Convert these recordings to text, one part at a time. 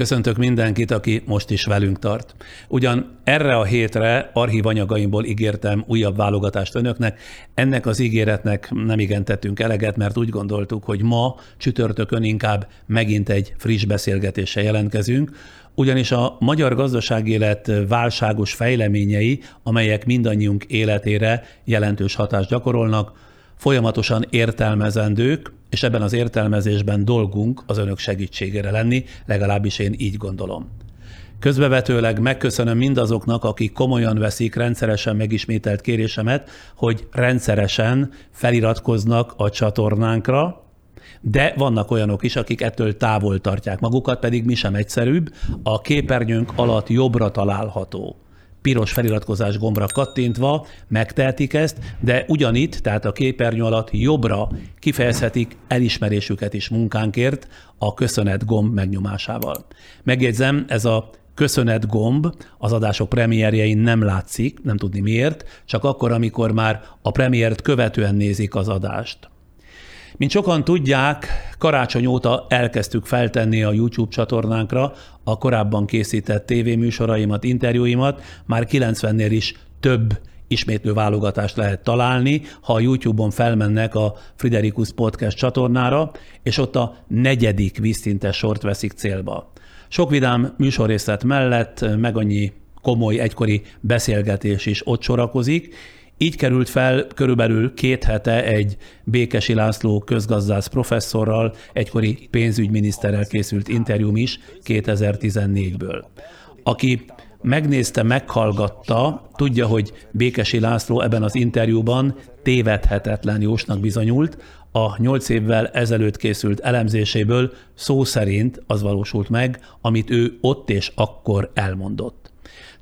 Köszöntök mindenkit, aki most is velünk tart. Ugyan erre a hétre archívanyagaimból ígértem újabb válogatást önöknek. Ennek az ígéretnek nem igen tettünk eleget, mert úgy gondoltuk, hogy ma csütörtökön inkább megint egy friss beszélgetéssel jelentkezünk, ugyanis a magyar gazdaságélet válságos fejleményei, amelyek mindannyiunk életére jelentős hatást gyakorolnak, folyamatosan értelmezendők, és ebben az értelmezésben dolgunk az önök segítségére lenni, legalábbis én így gondolom. Közbevetőleg megköszönöm mindazoknak, akik komolyan veszik rendszeresen megismételt kérésemet, hogy rendszeresen feliratkoznak a csatornánkra, de vannak olyanok is, akik ettől távol tartják magukat, pedig mi sem egyszerűbb. A képernyőnk alatt jobbra található piros feliratkozás gombra kattintva megtehetik ezt, de ugyanitt, tehát a képernyő alatt jobbra kifejezhetik elismerésüket is munkánkért a köszönet gomb megnyomásával. Megjegyzem, ez a köszönet gomb az adások premierjein nem látszik, nem tudni miért, csak akkor, amikor már a premiért követően nézik az adást. Mint sokan tudják, karácsony óta elkezdtük feltenni a YouTube csatornánkra a korábban készített tévéműsoraimat, interjúimat, már 90-nél is több ismétlő válogatást lehet találni, ha a YouTube-on felmennek a Friderikus Podcast csatornára, és ott a negyedik vízszintes sort veszik célba. Sok vidám műsorrészlet mellett meg annyi komoly egykori beszélgetés is ott sorakozik, így került fel körülbelül két hete egy Békesi László közgazdász professzorral, egykori pénzügyminiszterrel készült interjúm is 2014-ből. Aki megnézte, meghallgatta, tudja, hogy Békesi László ebben az interjúban tévedhetetlen jósnak bizonyult, a nyolc évvel ezelőtt készült elemzéséből szó szerint az valósult meg, amit ő ott és akkor elmondott.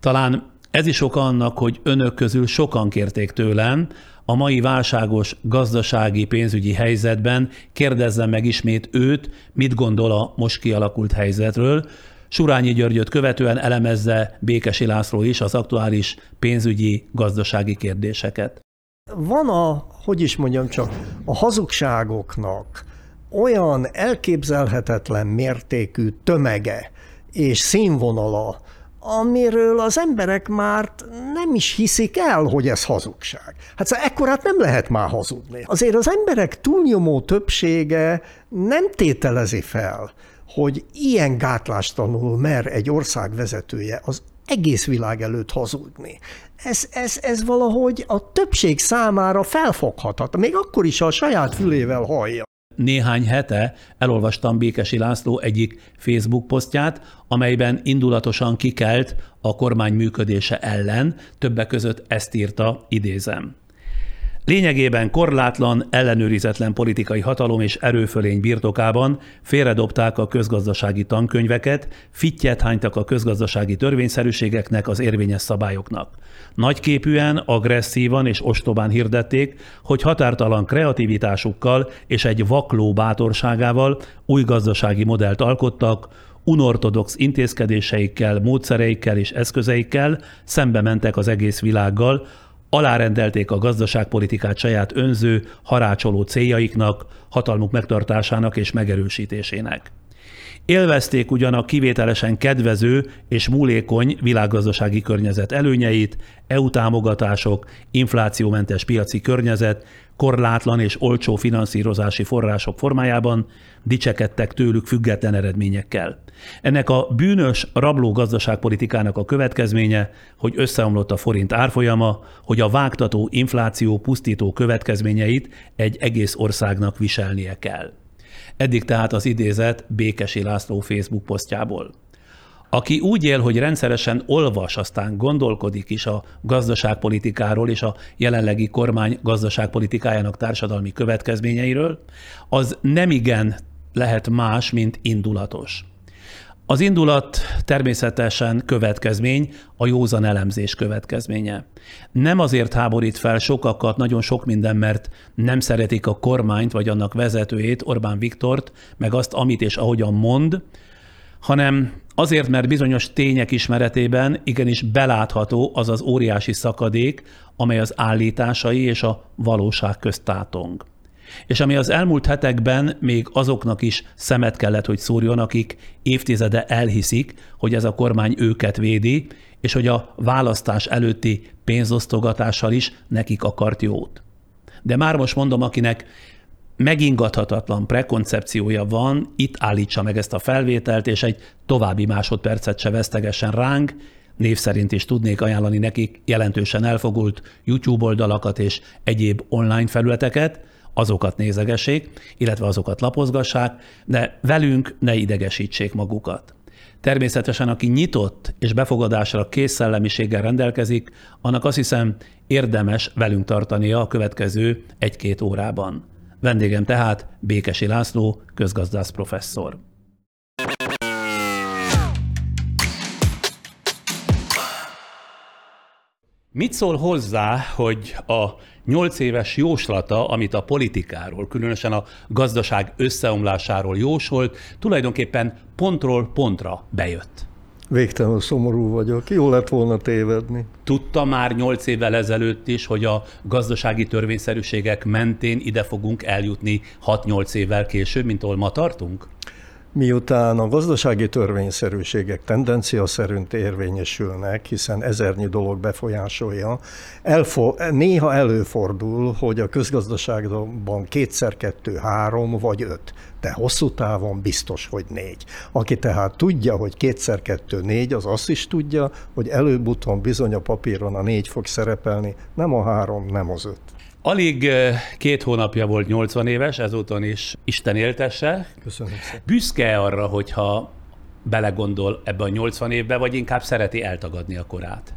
Talán ez is oka annak, hogy önök közül sokan kérték tőlem, a mai válságos gazdasági pénzügyi helyzetben kérdezzem meg ismét őt, mit gondol a most kialakult helyzetről. Surányi Györgyöt követően elemezze Békesi László is az aktuális pénzügyi gazdasági kérdéseket. Van a, hogy is mondjam csak, a hazugságoknak olyan elképzelhetetlen mértékű tömege és színvonala, amiről az emberek már nem is hiszik el, hogy ez hazugság. Hát szóval ekkorát nem lehet már hazudni. Azért az emberek túlnyomó többsége nem tételezi fel, hogy ilyen gátlástalanul mer egy ország vezetője az egész világ előtt hazudni. Ez, ez, ez valahogy a többség számára felfoghatatlan, még akkor is, ha a saját fülével hallja néhány hete elolvastam Békesi László egyik Facebook posztját, amelyben indulatosan kikelt a kormány működése ellen, többek között ezt írta, idézem. Lényegében korlátlan, ellenőrizetlen politikai hatalom és erőfölény birtokában félredobták a közgazdasági tankönyveket, fittyet hánytak a közgazdasági törvényszerűségeknek, az érvényes szabályoknak. Nagyképűen, agresszívan és ostobán hirdették, hogy határtalan kreativitásukkal és egy vakló bátorságával új gazdasági modellt alkottak, unortodox intézkedéseikkel, módszereikkel és eszközeikkel szembe mentek az egész világgal, alárendelték a gazdaságpolitikát saját önző, harácsoló céljaiknak, hatalmuk megtartásának és megerősítésének. Élvezték ugyan a kivételesen kedvező és múlékony világgazdasági környezet előnyeit, EU támogatások, inflációmentes piaci környezet, korlátlan és olcsó finanszírozási források formájában dicsekedtek tőlük független eredményekkel. Ennek a bűnös rabló gazdaságpolitikának a következménye, hogy összeomlott a forint árfolyama, hogy a vágtató infláció pusztító következményeit egy egész országnak viselnie kell. Eddig tehát az idézet Békesi László Facebook posztjából. Aki úgy él, hogy rendszeresen olvas, aztán gondolkodik is a gazdaságpolitikáról és a jelenlegi kormány gazdaságpolitikájának társadalmi következményeiről, az nemigen lehet más, mint indulatos. Az indulat természetesen következmény, a józan elemzés következménye. Nem azért háborít fel sokakat nagyon sok minden, mert nem szeretik a kormányt vagy annak vezetőjét, Orbán Viktort, meg azt, amit és ahogyan mond, hanem azért, mert bizonyos tények ismeretében igenis belátható az az óriási szakadék, amely az állításai és a valóság közt tátong. És ami az elmúlt hetekben még azoknak is szemet kellett, hogy szúrjon, akik évtizede elhiszik, hogy ez a kormány őket védi, és hogy a választás előtti pénzosztogatással is nekik akart jót. De már most mondom, akinek megingathatatlan prekoncepciója van, itt állítsa meg ezt a felvételt, és egy további másodpercet se vesztegesen ránk, név szerint is tudnék ajánlani nekik jelentősen elfogult YouTube oldalakat és egyéb online felületeket, azokat nézegessék, illetve azokat lapozgassák, de velünk ne idegesítsék magukat. Természetesen, aki nyitott és befogadásra kész szellemiséggel rendelkezik, annak azt hiszem érdemes velünk tartania a következő egy-két órában. Vendégem tehát Békesi László, közgazdász professzor. Mit szól hozzá, hogy a nyolc éves jóslata, amit a politikáról, különösen a gazdaság összeomlásáról jósolt, tulajdonképpen pontról pontra bejött? Végtelenül szomorú vagyok. Jó lett volna tévedni. Tudta már nyolc évvel ezelőtt is, hogy a gazdasági törvényszerűségek mentén ide fogunk eljutni 6-8 évvel később, mint ahol ma tartunk? Miután a gazdasági törvényszerűségek tendencia szerint érvényesülnek, hiszen ezernyi dolog befolyásolja, elfo- néha előfordul, hogy a közgazdaságban kétszer kettő, három vagy öt, de hosszú távon biztos, hogy négy. Aki tehát tudja, hogy kétszer kettő négy, az azt is tudja, hogy előbb-utóbb bizony a papíron a négy fog szerepelni, nem a három, nem az öt. Alig két hónapja volt 80 éves, ezúton is Isten éltesse. Köszönöm szépen. Büszke arra, hogyha belegondol ebbe a 80 évbe, vagy inkább szereti eltagadni a korát?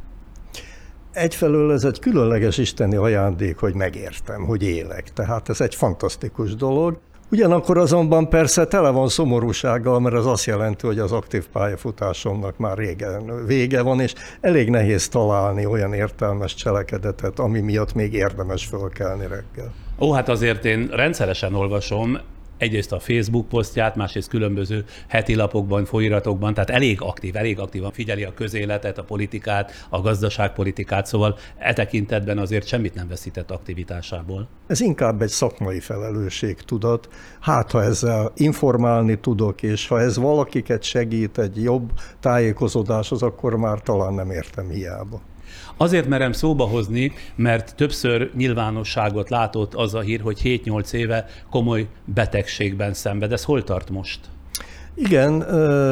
Egyfelől ez egy különleges isteni ajándék, hogy megértem, hogy élek. Tehát ez egy fantasztikus dolog. Ugyanakkor azonban persze tele van szomorúsággal, mert az azt jelenti, hogy az aktív pályafutásomnak már régen vége van, és elég nehéz találni olyan értelmes cselekedetet, ami miatt még érdemes fölkelni reggel. Ó, hát azért én rendszeresen olvasom egyrészt a Facebook posztját, másrészt különböző heti lapokban, folyiratokban, tehát elég aktív, elég aktívan figyeli a közéletet, a politikát, a gazdaságpolitikát, szóval e tekintetben azért semmit nem veszített aktivitásából. Ez inkább egy szakmai felelősség tudat. Hát, ha ezzel informálni tudok, és ha ez valakiket segít egy jobb tájékozódáshoz, akkor már talán nem értem hiába. Azért merem szóba hozni, mert többször nyilvánosságot látott az a hír, hogy 7-8 éve komoly betegségben szenved. Ez hol tart most? Igen,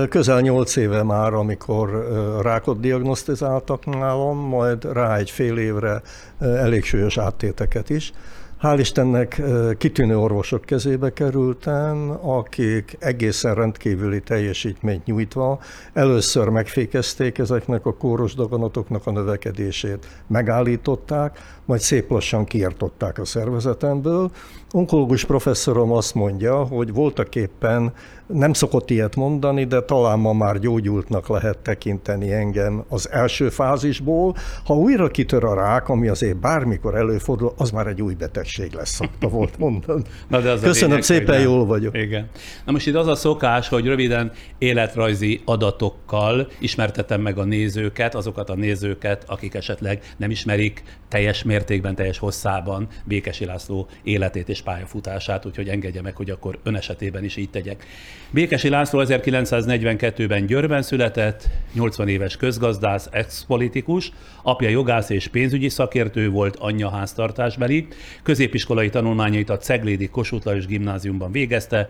közel nyolc éve már, amikor rákot diagnosztizáltak nálam, majd rá egy fél évre elég súlyos áttéteket is. Hál' Istennek kitűnő orvosok kezébe kerültem, akik egészen rendkívüli teljesítményt nyújtva először megfékezték ezeknek a kóros daganatoknak a növekedését, megállították, majd szép lassan kiirtották a szervezetemből. Onkológus professzorom azt mondja, hogy voltak éppen nem szokott ilyet mondani, de talán ma már gyógyultnak lehet tekinteni engem az első fázisból. Ha újra kitör a rák, ami azért bármikor előfordul, az már egy új betegség lesz, szokta volt mondani. Na de az Köszönöm lényeg, szépen, jól vagyok. Igen. Na most itt az a szokás, hogy röviden életrajzi adatokkal ismertetem meg a nézőket, azokat a nézőket, akik esetleg nem ismerik teljes mértékben, teljes hosszában Békesi László életét és pályafutását, úgyhogy engedje meg, hogy akkor ön esetében is így tegyek. Békesi László 1942-ben Győrben született, 80 éves közgazdász, ex-politikus, apja jogász és pénzügyi szakértő volt, anyja háztartásbeli, középiskolai tanulmányait a Ceglédi Kossuth Lajos gimnáziumban végezte,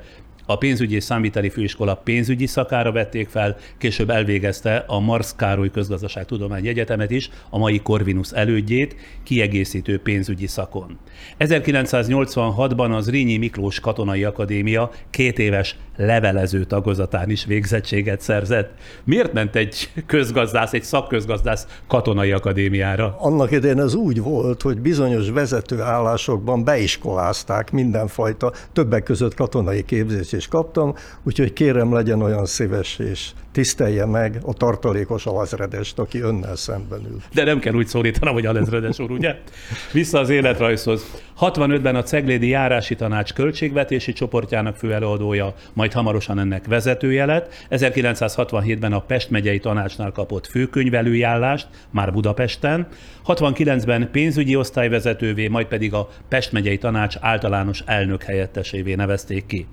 a pénzügyi és számviteli főiskola pénzügyi szakára vették fel, később elvégezte a Marsz Károly Közgazdaságtudományi Egyetemet is, a mai Corvinus elődjét, kiegészítő pénzügyi szakon. 1986-ban az Rínyi Miklós Katonai Akadémia két éves levelező tagozatán is végzettséget szerzett. Miért ment egy közgazdász, egy szakközgazdász katonai akadémiára? Annak idején ez úgy volt, hogy bizonyos vezető állásokban beiskolázták mindenfajta, többek között katonai képzés is kaptam, úgyhogy kérem legyen olyan szíves és tisztelje meg a tartalékos alezredest, aki önnel szemben ül. De nem kell úgy szólítanom, hogy alezredes úr, ugye? Vissza az életrajzhoz. 65-ben a Ceglédi Járási Tanács költségvetési csoportjának főelőadója, majd hamarosan ennek vezetője lett. 1967-ben a Pest megyei tanácsnál kapott főkönyvelői állást, már Budapesten. 69-ben pénzügyi osztályvezetővé, majd pedig a Pest megyei tanács általános elnök helyettesévé nevezték ki.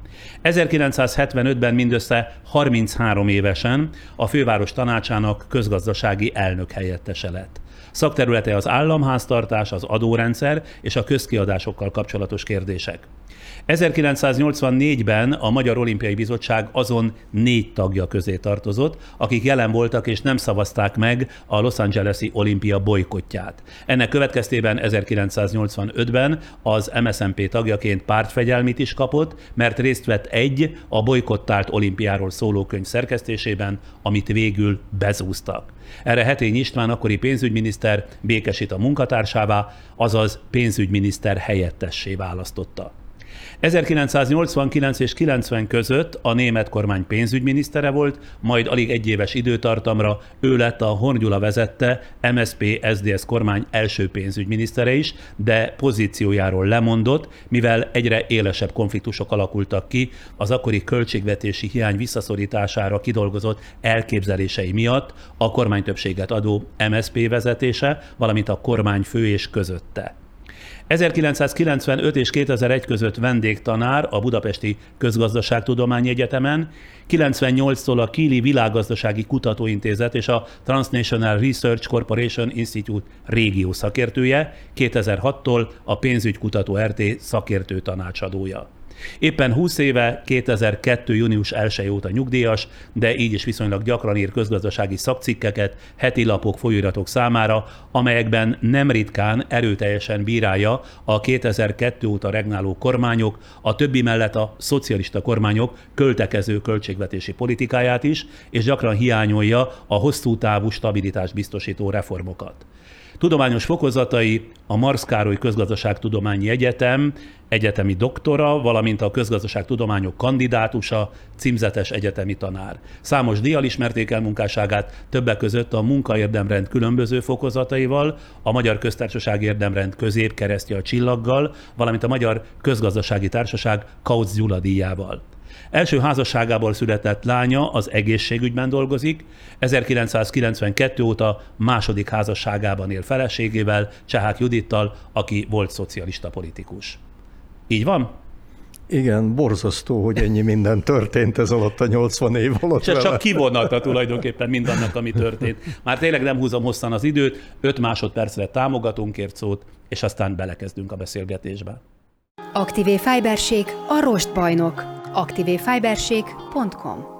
1975-ben mindössze 33 évesen a főváros tanácsának közgazdasági elnök helyettese lett. Szakterülete az államháztartás, az adórendszer és a közkiadásokkal kapcsolatos kérdések. 1984-ben a Magyar Olimpiai Bizottság azon négy tagja közé tartozott, akik jelen voltak és nem szavazták meg a Los Angeles-i olimpia bolykottját. Ennek következtében 1985-ben az MSZMP tagjaként pártfegyelmit is kapott, mert részt vett egy a bolykottált olimpiáról szóló könyv szerkesztésében, amit végül bezúztak. Erre Hetény István akkori pénzügyminiszter békesít a munkatársává, azaz pénzügyminiszter helyettessé választotta. 1989 és 90 között a német kormány pénzügyminisztere volt, majd alig egy éves időtartamra ő lett a Horngyula vezette MSP-SDS kormány első pénzügyminisztere is, de pozíciójáról lemondott, mivel egyre élesebb konfliktusok alakultak ki az akkori költségvetési hiány visszaszorítására kidolgozott elképzelései miatt a kormánytöbbséget adó MSP vezetése, valamint a kormány fő és közötte. 1995 és 2001 között vendégtanár a Budapesti Közgazdaságtudományi Egyetemen, 98-tól a Kili Világgazdasági Kutatóintézet és a Transnational Research Corporation Institute régió szakértője, 2006-tól a Pénzügykutató RT szakértő tanácsadója. Éppen 20 éve, 2002. június 1 óta nyugdíjas, de így is viszonylag gyakran ír közgazdasági szakcikkeket heti lapok, folyóiratok számára, amelyekben nem ritkán erőteljesen bírálja a 2002 óta regnáló kormányok, a többi mellett a szocialista kormányok költekező költségvetési politikáját is, és gyakran hiányolja a hosszú távú stabilitást biztosító reformokat. Tudományos fokozatai a Marsz Károly Közgazdaságtudományi Egyetem egyetemi doktora, valamint a közgazdaságtudományok kandidátusa, címzetes egyetemi tanár. Számos díjjal ismerték el munkásságát, többek között a munkaérdemrend különböző fokozataival, a Magyar Köztársaság érdemrend középkeresztje a csillaggal, valamint a Magyar Közgazdasági Társaság Kautz Gyula díjával. Első házasságából született lánya az egészségügyben dolgozik, 1992 óta második házasságában él feleségével, Csehák Judittal, aki volt szocialista politikus. Így van? Igen, borzasztó, hogy ennyi minden történt ez alatt a 80 év alatt. És csak kivonalta tulajdonképpen mindannak, ami történt. Már tényleg nem húzom hosszan az időt, 5 másodpercre támogatónkért szót, és aztán belekezdünk a beszélgetésbe. Aktivé Fiberség a rostbajnok aktivéfiberség.com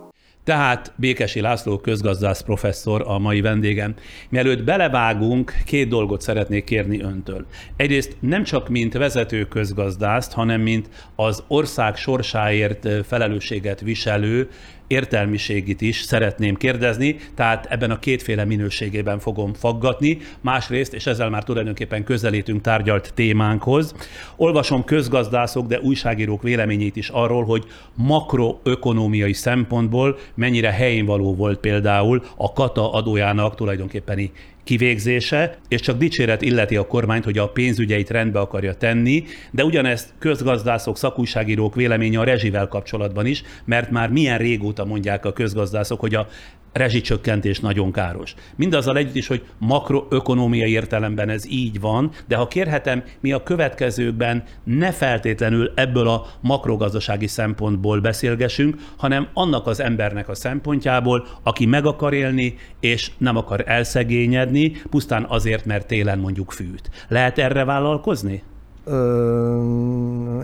tehát Békesi László közgazdász professzor a mai vendégem. Mielőtt belevágunk, két dolgot szeretnék kérni öntől. Egyrészt nem csak mint vezető közgazdászt, hanem mint az ország sorsáért felelősséget viselő értelmiségit is szeretném kérdezni, tehát ebben a kétféle minőségében fogom faggatni. Másrészt, és ezzel már tulajdonképpen közelítünk tárgyalt témánkhoz, olvasom közgazdászok, de újságírók véleményét is arról, hogy makroökonómiai szempontból mennyire helyén való volt például a kata adójának tulajdonképpeni kivégzése, és csak dicséret illeti a kormányt, hogy a pénzügyeit rendbe akarja tenni, de ugyanezt közgazdászok, szakújságírók véleménye a rezsivel kapcsolatban is, mert már milyen régóta mondják a közgazdászok, hogy a rezsicsökkentés nagyon káros. Mindazzal együtt is, hogy makroökonómiai értelemben ez így van, de ha kérhetem, mi a következőkben ne feltétlenül ebből a makrogazdasági szempontból beszélgessünk, hanem annak az embernek a szempontjából, aki meg akar élni, és nem akar elszegényedni, pusztán azért, mert télen mondjuk fűt. Lehet erre vállalkozni?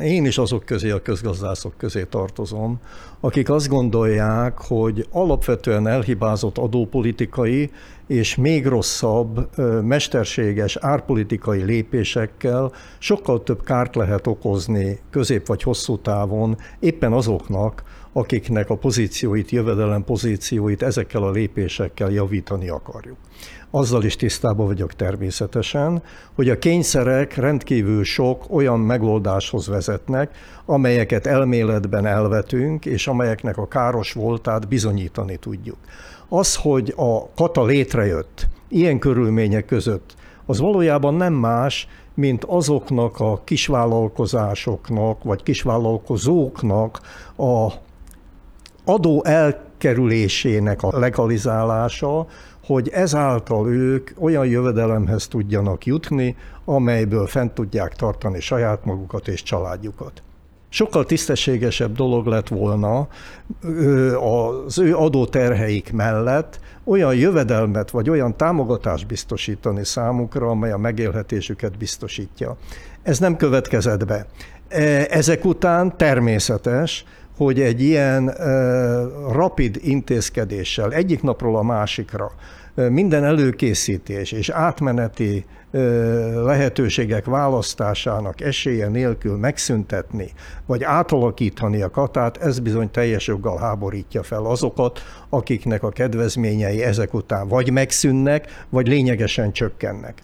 Én is azok közé, a közgazdászok közé tartozom, akik azt gondolják, hogy alapvetően elhibázott adópolitikai és még rosszabb mesterséges árpolitikai lépésekkel sokkal több kárt lehet okozni közép vagy hosszú távon éppen azoknak, akiknek a pozícióit, jövedelem pozícióit ezekkel a lépésekkel javítani akarjuk. Azzal is tisztában vagyok természetesen, hogy a kényszerek rendkívül sok olyan megoldáshoz vezetnek, amelyeket elméletben elvetünk, és amelyeknek a káros voltát bizonyítani tudjuk. Az, hogy a kata létrejött ilyen körülmények között, az valójában nem más, mint azoknak a kisvállalkozásoknak, vagy kisvállalkozóknak a adó elkerülésének a legalizálása, hogy ezáltal ők olyan jövedelemhez tudjanak jutni, amelyből fent tudják tartani saját magukat és családjukat. Sokkal tisztességesebb dolog lett volna az ő adóterheik mellett olyan jövedelmet vagy olyan támogatást biztosítani számukra, amely a megélhetésüket biztosítja. Ez nem következett be. E, ezek után természetes, hogy egy ilyen rapid intézkedéssel egyik napról a másikra minden előkészítés és átmeneti lehetőségek választásának esélye nélkül megszüntetni, vagy átalakítani a katát, ez bizony teljes joggal háborítja fel azokat, akiknek a kedvezményei ezek után vagy megszűnnek, vagy lényegesen csökkennek.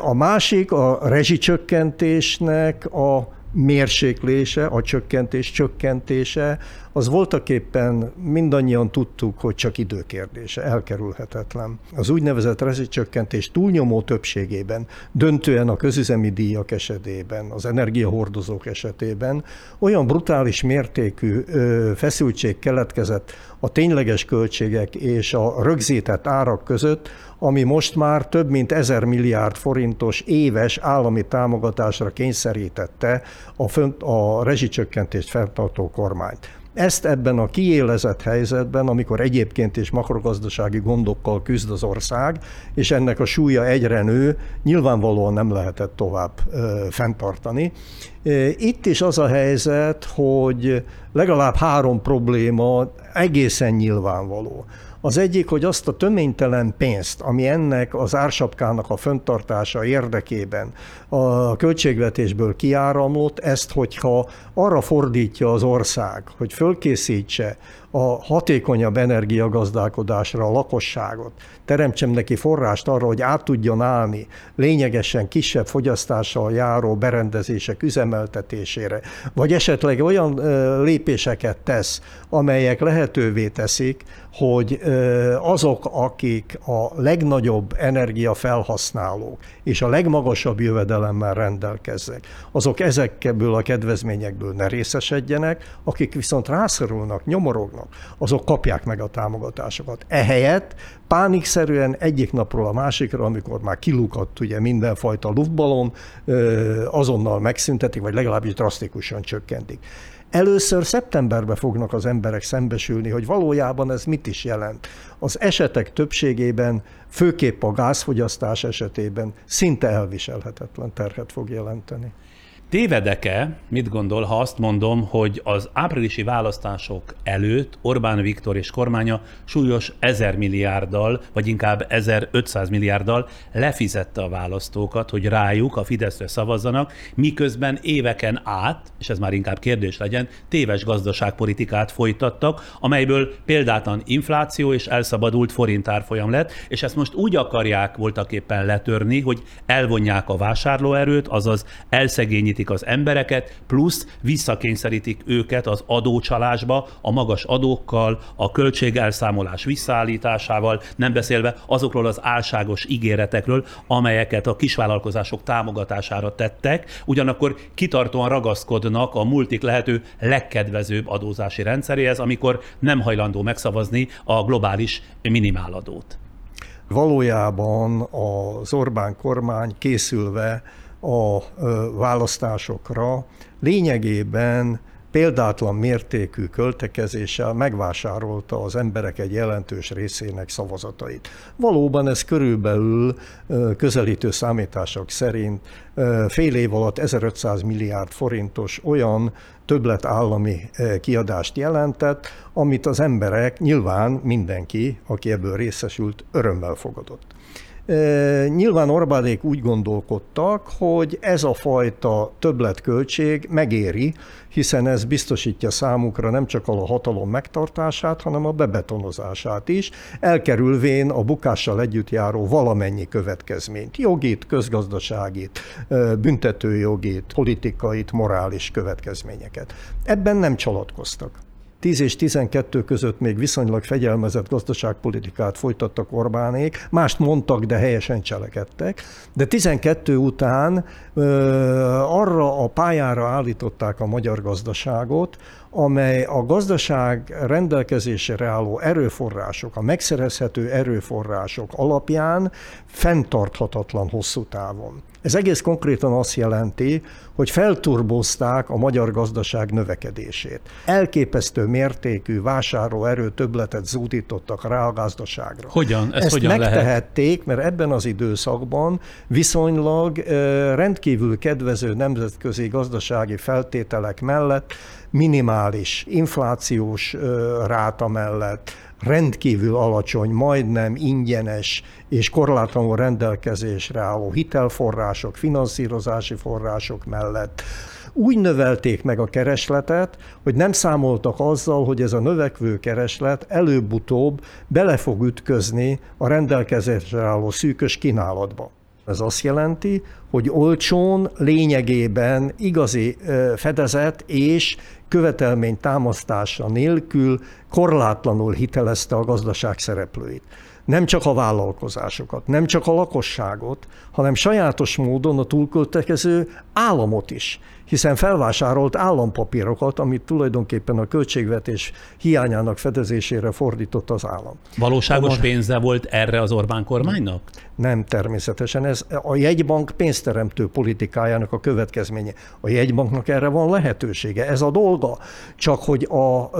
A másik a rezsicsökkentésnek a mérséklése, a csökkentés csökkentése, az voltaképpen mindannyian tudtuk, hogy csak időkérdése, elkerülhetetlen. Az úgynevezett rezsicsökkentés túlnyomó többségében, döntően a közüzemi díjak esetében, az energiahordozók esetében olyan brutális mértékű feszültség keletkezett a tényleges költségek és a rögzített árak között, ami most már több mint ezer milliárd forintos éves állami támogatásra kényszerítette a, fönt, a rezsicsökkentést fenntartó kormányt. Ezt ebben a kiélezett helyzetben, amikor egyébként is makrogazdasági gondokkal küzd az ország, és ennek a súlya egyre nő, nyilvánvalóan nem lehetett tovább fenntartani. Itt is az a helyzet, hogy legalább három probléma egészen nyilvánvaló. Az egyik, hogy azt a töménytelen pénzt, ami ennek az ársapkának a föntartása érdekében a költségvetésből kiáramlott, ezt, hogyha arra fordítja az ország, hogy fölkészítse a hatékonyabb energiagazdálkodásra a lakosságot, teremtsem neki forrást arra, hogy át tudjon állni lényegesen kisebb fogyasztással járó berendezések üzemeltetésére, vagy esetleg olyan lépéseket tesz, amelyek lehetővé teszik, hogy azok, akik a legnagyobb energiafelhasználók és a legmagasabb jövedelemmel rendelkezzek, azok ezekből a kedvezményekből ne részesedjenek, akik viszont rászorulnak, nyomorognak, azok kapják meg a támogatásokat. Ehelyett pánikszerűen egyik napról a másikra, amikor már kilukadt ugye mindenfajta luftbalon, azonnal megszüntetik, vagy legalábbis drasztikusan csökkentik. Először szeptemberben fognak az emberek szembesülni, hogy valójában ez mit is jelent. Az esetek többségében, főképp a gázfogyasztás esetében szinte elviselhetetlen terhet fog jelenteni. Tévedek-e, mit gondol, ha azt mondom, hogy az áprilisi választások előtt Orbán Viktor és kormánya súlyos 1000 milliárddal, vagy inkább 1500 milliárddal lefizette a választókat, hogy rájuk a Fideszre szavazzanak, miközben éveken át, és ez már inkább kérdés legyen, téves gazdaságpolitikát folytattak, amelyből példátlan infláció és elszabadult forintárfolyam lett, és ezt most úgy akarják voltak éppen letörni, hogy elvonják a vásárlóerőt, azaz elszegényítik kényszerítik az embereket, plusz visszakényszerítik őket az adócsalásba, a magas adókkal, a költségelszámolás visszaállításával, nem beszélve azokról az álságos ígéretekről, amelyeket a kisvállalkozások támogatására tettek, ugyanakkor kitartóan ragaszkodnak a multik lehető legkedvezőbb adózási rendszeréhez, amikor nem hajlandó megszavazni a globális minimáladót. Valójában az Orbán kormány készülve a választásokra lényegében példátlan mértékű költekezéssel megvásárolta az emberek egy jelentős részének szavazatait. Valóban ez körülbelül közelítő számítások szerint fél év alatt 1500 milliárd forintos olyan többlet állami kiadást jelentett, amit az emberek, nyilván mindenki, aki ebből részesült, örömmel fogadott. Nyilván Orbánék úgy gondolkodtak, hogy ez a fajta többletköltség megéri, hiszen ez biztosítja számukra nem csak a hatalom megtartását, hanem a bebetonozását is, elkerülvén a bukással együtt járó valamennyi következményt, jogit, közgazdaságit, büntetőjogit, politikait, morális következményeket. Ebben nem csalatkoztak. 10 és 12 között még viszonylag fegyelmezett gazdaságpolitikát folytattak Orbánék, mást mondtak, de helyesen cselekedtek, de 12 után ö, arra a pályára állították a magyar gazdaságot, amely a gazdaság rendelkezésére álló erőforrások, a megszerezhető erőforrások alapján fenntarthatatlan hosszú távon. Ez egész konkrétan azt jelenti, hogy felturbozták a magyar gazdaság növekedését. Elképesztő mértékű vásárlóerő többletet zúdítottak rá a gazdaságra. Hogyan? Ezt, Ezt hogyan megtehették, lehet? mert ebben az időszakban viszonylag rendkívül kedvező nemzetközi gazdasági feltételek mellett minimális inflációs ráta mellett, rendkívül alacsony, majdnem ingyenes és korlátlanul rendelkezésre álló hitelforrások, finanszírozási források mellett úgy növelték meg a keresletet, hogy nem számoltak azzal, hogy ez a növekvő kereslet előbb-utóbb bele fog ütközni a rendelkezésre álló szűkös kínálatba. Ez azt jelenti, hogy olcsón lényegében igazi fedezet és követelmény támasztása nélkül korlátlanul hitelezte a gazdaság szereplőit. Nem csak a vállalkozásokat, nem csak a lakosságot, hanem sajátos módon a túlköltekező államot is hiszen felvásárolt állampapírokat, amit tulajdonképpen a költségvetés hiányának fedezésére fordított az állam. Valóságos pénze volt erre az Orbán kormánynak? Nem, természetesen. Ez a jegybank pénzteremtő politikájának a következménye. A jegybanknak erre van lehetősége, ez a dolga. Csak hogy a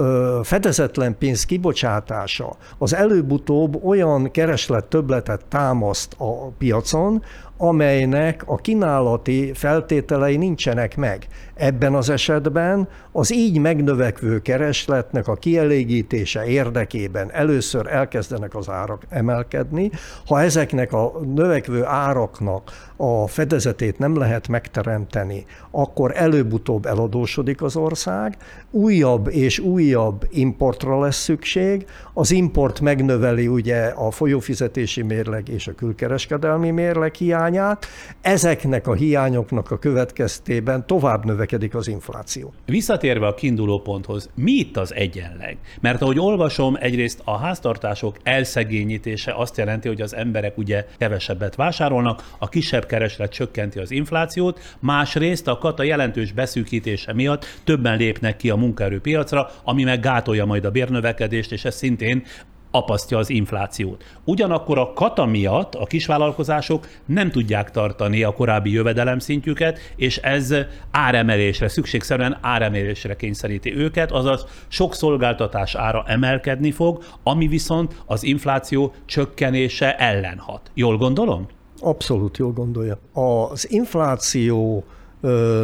fedezetlen pénz kibocsátása az előbb-utóbb olyan kereslet többletet támaszt a piacon, amelynek a kínálati feltételei nincsenek meg. Ebben az esetben az így megnövekvő keresletnek a kielégítése érdekében először elkezdenek az árak emelkedni. Ha ezeknek a növekvő áraknak a fedezetét nem lehet megteremteni, akkor előbb-utóbb eladósodik az ország, újabb és újabb importra lesz szükség, az import megnöveli ugye a folyófizetési mérleg és a külkereskedelmi mérleg hiányát, ezeknek a hiányoknak a következtében tovább növekedik az infláció. Visszatérve a kiinduló ponthoz, mi itt az egyenleg? Mert ahogy olvasom, egyrészt a háztartások elszegényítése azt jelenti, hogy az emberek ugye kevesebbet vásárolnak, a kisebb kereslet csökkenti az inflációt, másrészt a kata jelentős beszűkítése miatt többen lépnek ki a munkaerőpiacra, ami meg gátolja majd a bérnövekedést, és ez szintén apasztja az inflációt. Ugyanakkor a kata miatt a kisvállalkozások nem tudják tartani a korábbi jövedelemszintjüket, és ez áremelésre, szükségszerűen áremelésre kényszeríti őket, azaz sok szolgáltatás ára emelkedni fog, ami viszont az infláció csökkenése ellen hat. Jól gondolom? Abszolút jól gondolja. Az infláció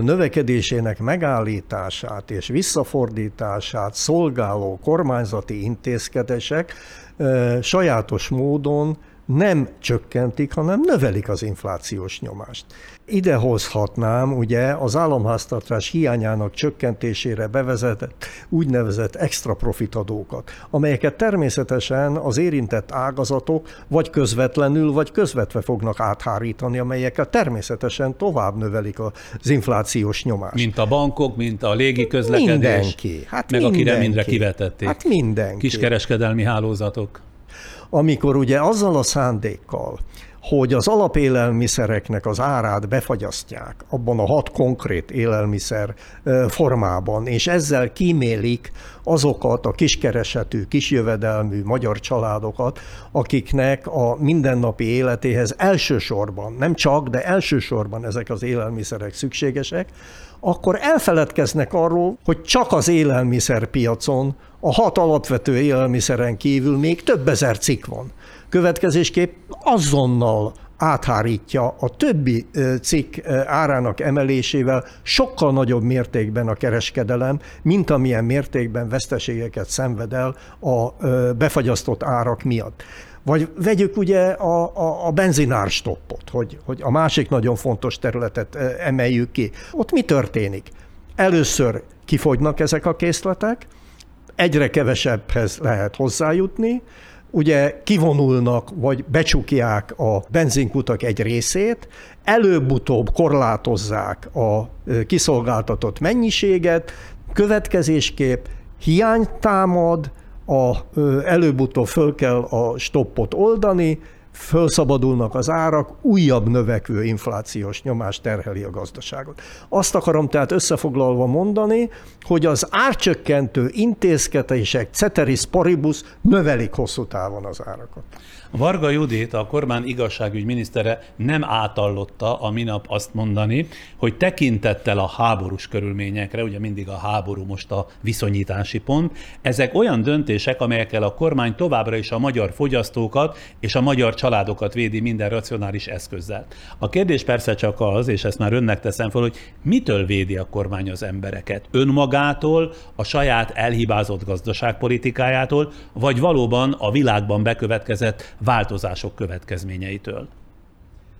növekedésének megállítását és visszafordítását szolgáló kormányzati intézkedések sajátos módon nem csökkentik, hanem növelik az inflációs nyomást. Ide hozhatnám ugye az államháztartás hiányának csökkentésére bevezetett úgynevezett extra profitadókat, amelyeket természetesen az érintett ágazatok vagy közvetlenül, vagy közvetve fognak áthárítani, amelyekkel természetesen tovább növelik az inflációs nyomást. Mint a bankok, mint a légi közlekedés. Mindenki. Hát meg mindenki. akire mindre kivetették. Hát mindenki. Kiskereskedelmi hálózatok amikor ugye azzal a szándékkal, hogy az alapélelmiszereknek az árát befagyasztják abban a hat konkrét élelmiszer formában, és ezzel kímélik azokat a kiskeresetű, kisjövedelmű magyar családokat, akiknek a mindennapi életéhez elsősorban, nem csak, de elsősorban ezek az élelmiszerek szükségesek, akkor elfeledkeznek arról, hogy csak az élelmiszerpiacon a hat alapvető élelmiszeren kívül még több ezer cikk van. Következésképp azonnal áthárítja a többi cikk árának emelésével sokkal nagyobb mértékben a kereskedelem, mint amilyen mértékben veszteségeket szenved el a befagyasztott árak miatt. Vagy vegyük ugye a, a, a benzinárstoppot, hogy, hogy a másik nagyon fontos területet emeljük ki. Ott mi történik? Először kifogynak ezek a készletek, egyre kevesebbhez lehet hozzájutni, ugye kivonulnak, vagy becsukják a benzinkutak egy részét, előbb-utóbb korlátozzák a kiszolgáltatott mennyiséget, következésképp hiány támad, a, előbb-utóbb föl kell a stoppot oldani, fölszabadulnak az árak, újabb növekvő inflációs nyomás terheli a gazdaságot. Azt akarom tehát összefoglalva mondani, hogy az árcsökkentő intézkedések ceteris paribus növelik hosszú távon az árakat. Varga Judit, a kormány igazságügy minisztere nem átallotta a minap azt mondani, hogy tekintettel a háborús körülményekre, ugye mindig a háború most a viszonyítási pont, ezek olyan döntések, amelyekkel a kormány továbbra is a magyar fogyasztókat és a magyar családokat védi minden racionális eszközzel. A kérdés persze csak az, és ezt már önnek teszem fel, hogy mitől védi a kormány az embereket? Önmagától, a saját elhibázott gazdaságpolitikájától, vagy valóban a világban bekövetkezett változások következményeitől?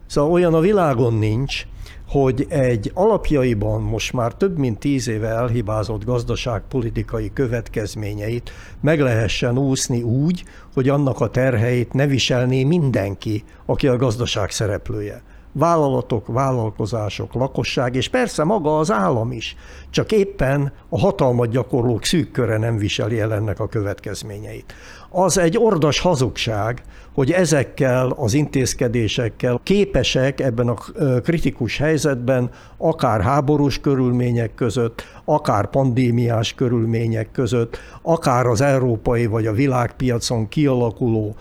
Szóval olyan a világon nincs, hogy egy alapjaiban most már több mint tíz éve elhibázott gazdaságpolitikai következményeit meg lehessen úszni úgy, hogy annak a terheit ne viselné mindenki, aki a gazdaság szereplője vállalatok, vállalkozások, lakosság, és persze maga az állam is. Csak éppen a hatalmat gyakorlók szűk köre nem viseli el ennek a következményeit. Az egy ordas hazugság, hogy ezekkel az intézkedésekkel képesek ebben a kritikus helyzetben, akár háborús körülmények között, akár pandémiás körülmények között, akár az európai vagy a világpiacon kialakuló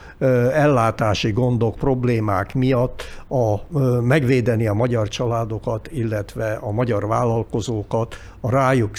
ellátási gondok, problémák miatt a, megvédeni a magyar családokat, illetve a magyar vállalkozókat a rájuk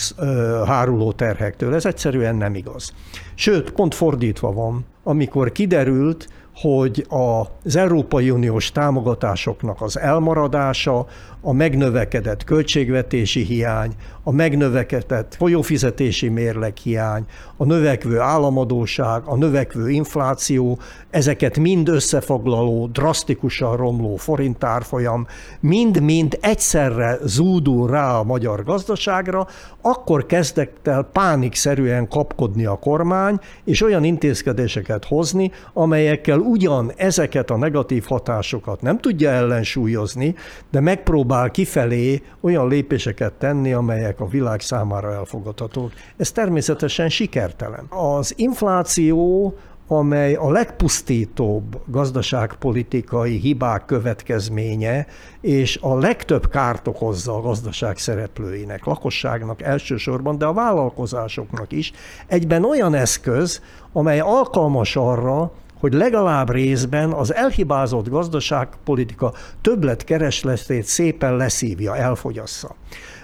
háruló terhektől. Ez egyszerűen nem igaz. Sőt, pont fordítva van, amikor kiderült, hogy az Európai Uniós támogatásoknak az elmaradása, a megnövekedett költségvetési hiány, a megnövekedett folyófizetési mérleg hiány, a növekvő államadóság, a növekvő infláció, ezeket mind összefoglaló, drasztikusan romló forintárfolyam, mind-mind egyszerre zúdul rá a magyar gazdaságra, akkor kezdett el pánikszerűen kapkodni a kormány, és olyan intézkedéseket hozni, amelyekkel ugyan ezeket a negatív hatásokat nem tudja ellensúlyozni, de megpróbál kifelé olyan lépéseket tenni, amelyek a világ számára elfogadhatók. Ez természetesen sikertelen. Az infláció amely a legpusztítóbb gazdaságpolitikai hibák következménye, és a legtöbb kárt okozza a gazdaság szereplőinek, lakosságnak elsősorban, de a vállalkozásoknak is, egyben olyan eszköz, amely alkalmas arra, hogy legalább részben az elhibázott gazdaságpolitika többletkeresletét szépen leszívja, elfogyassza.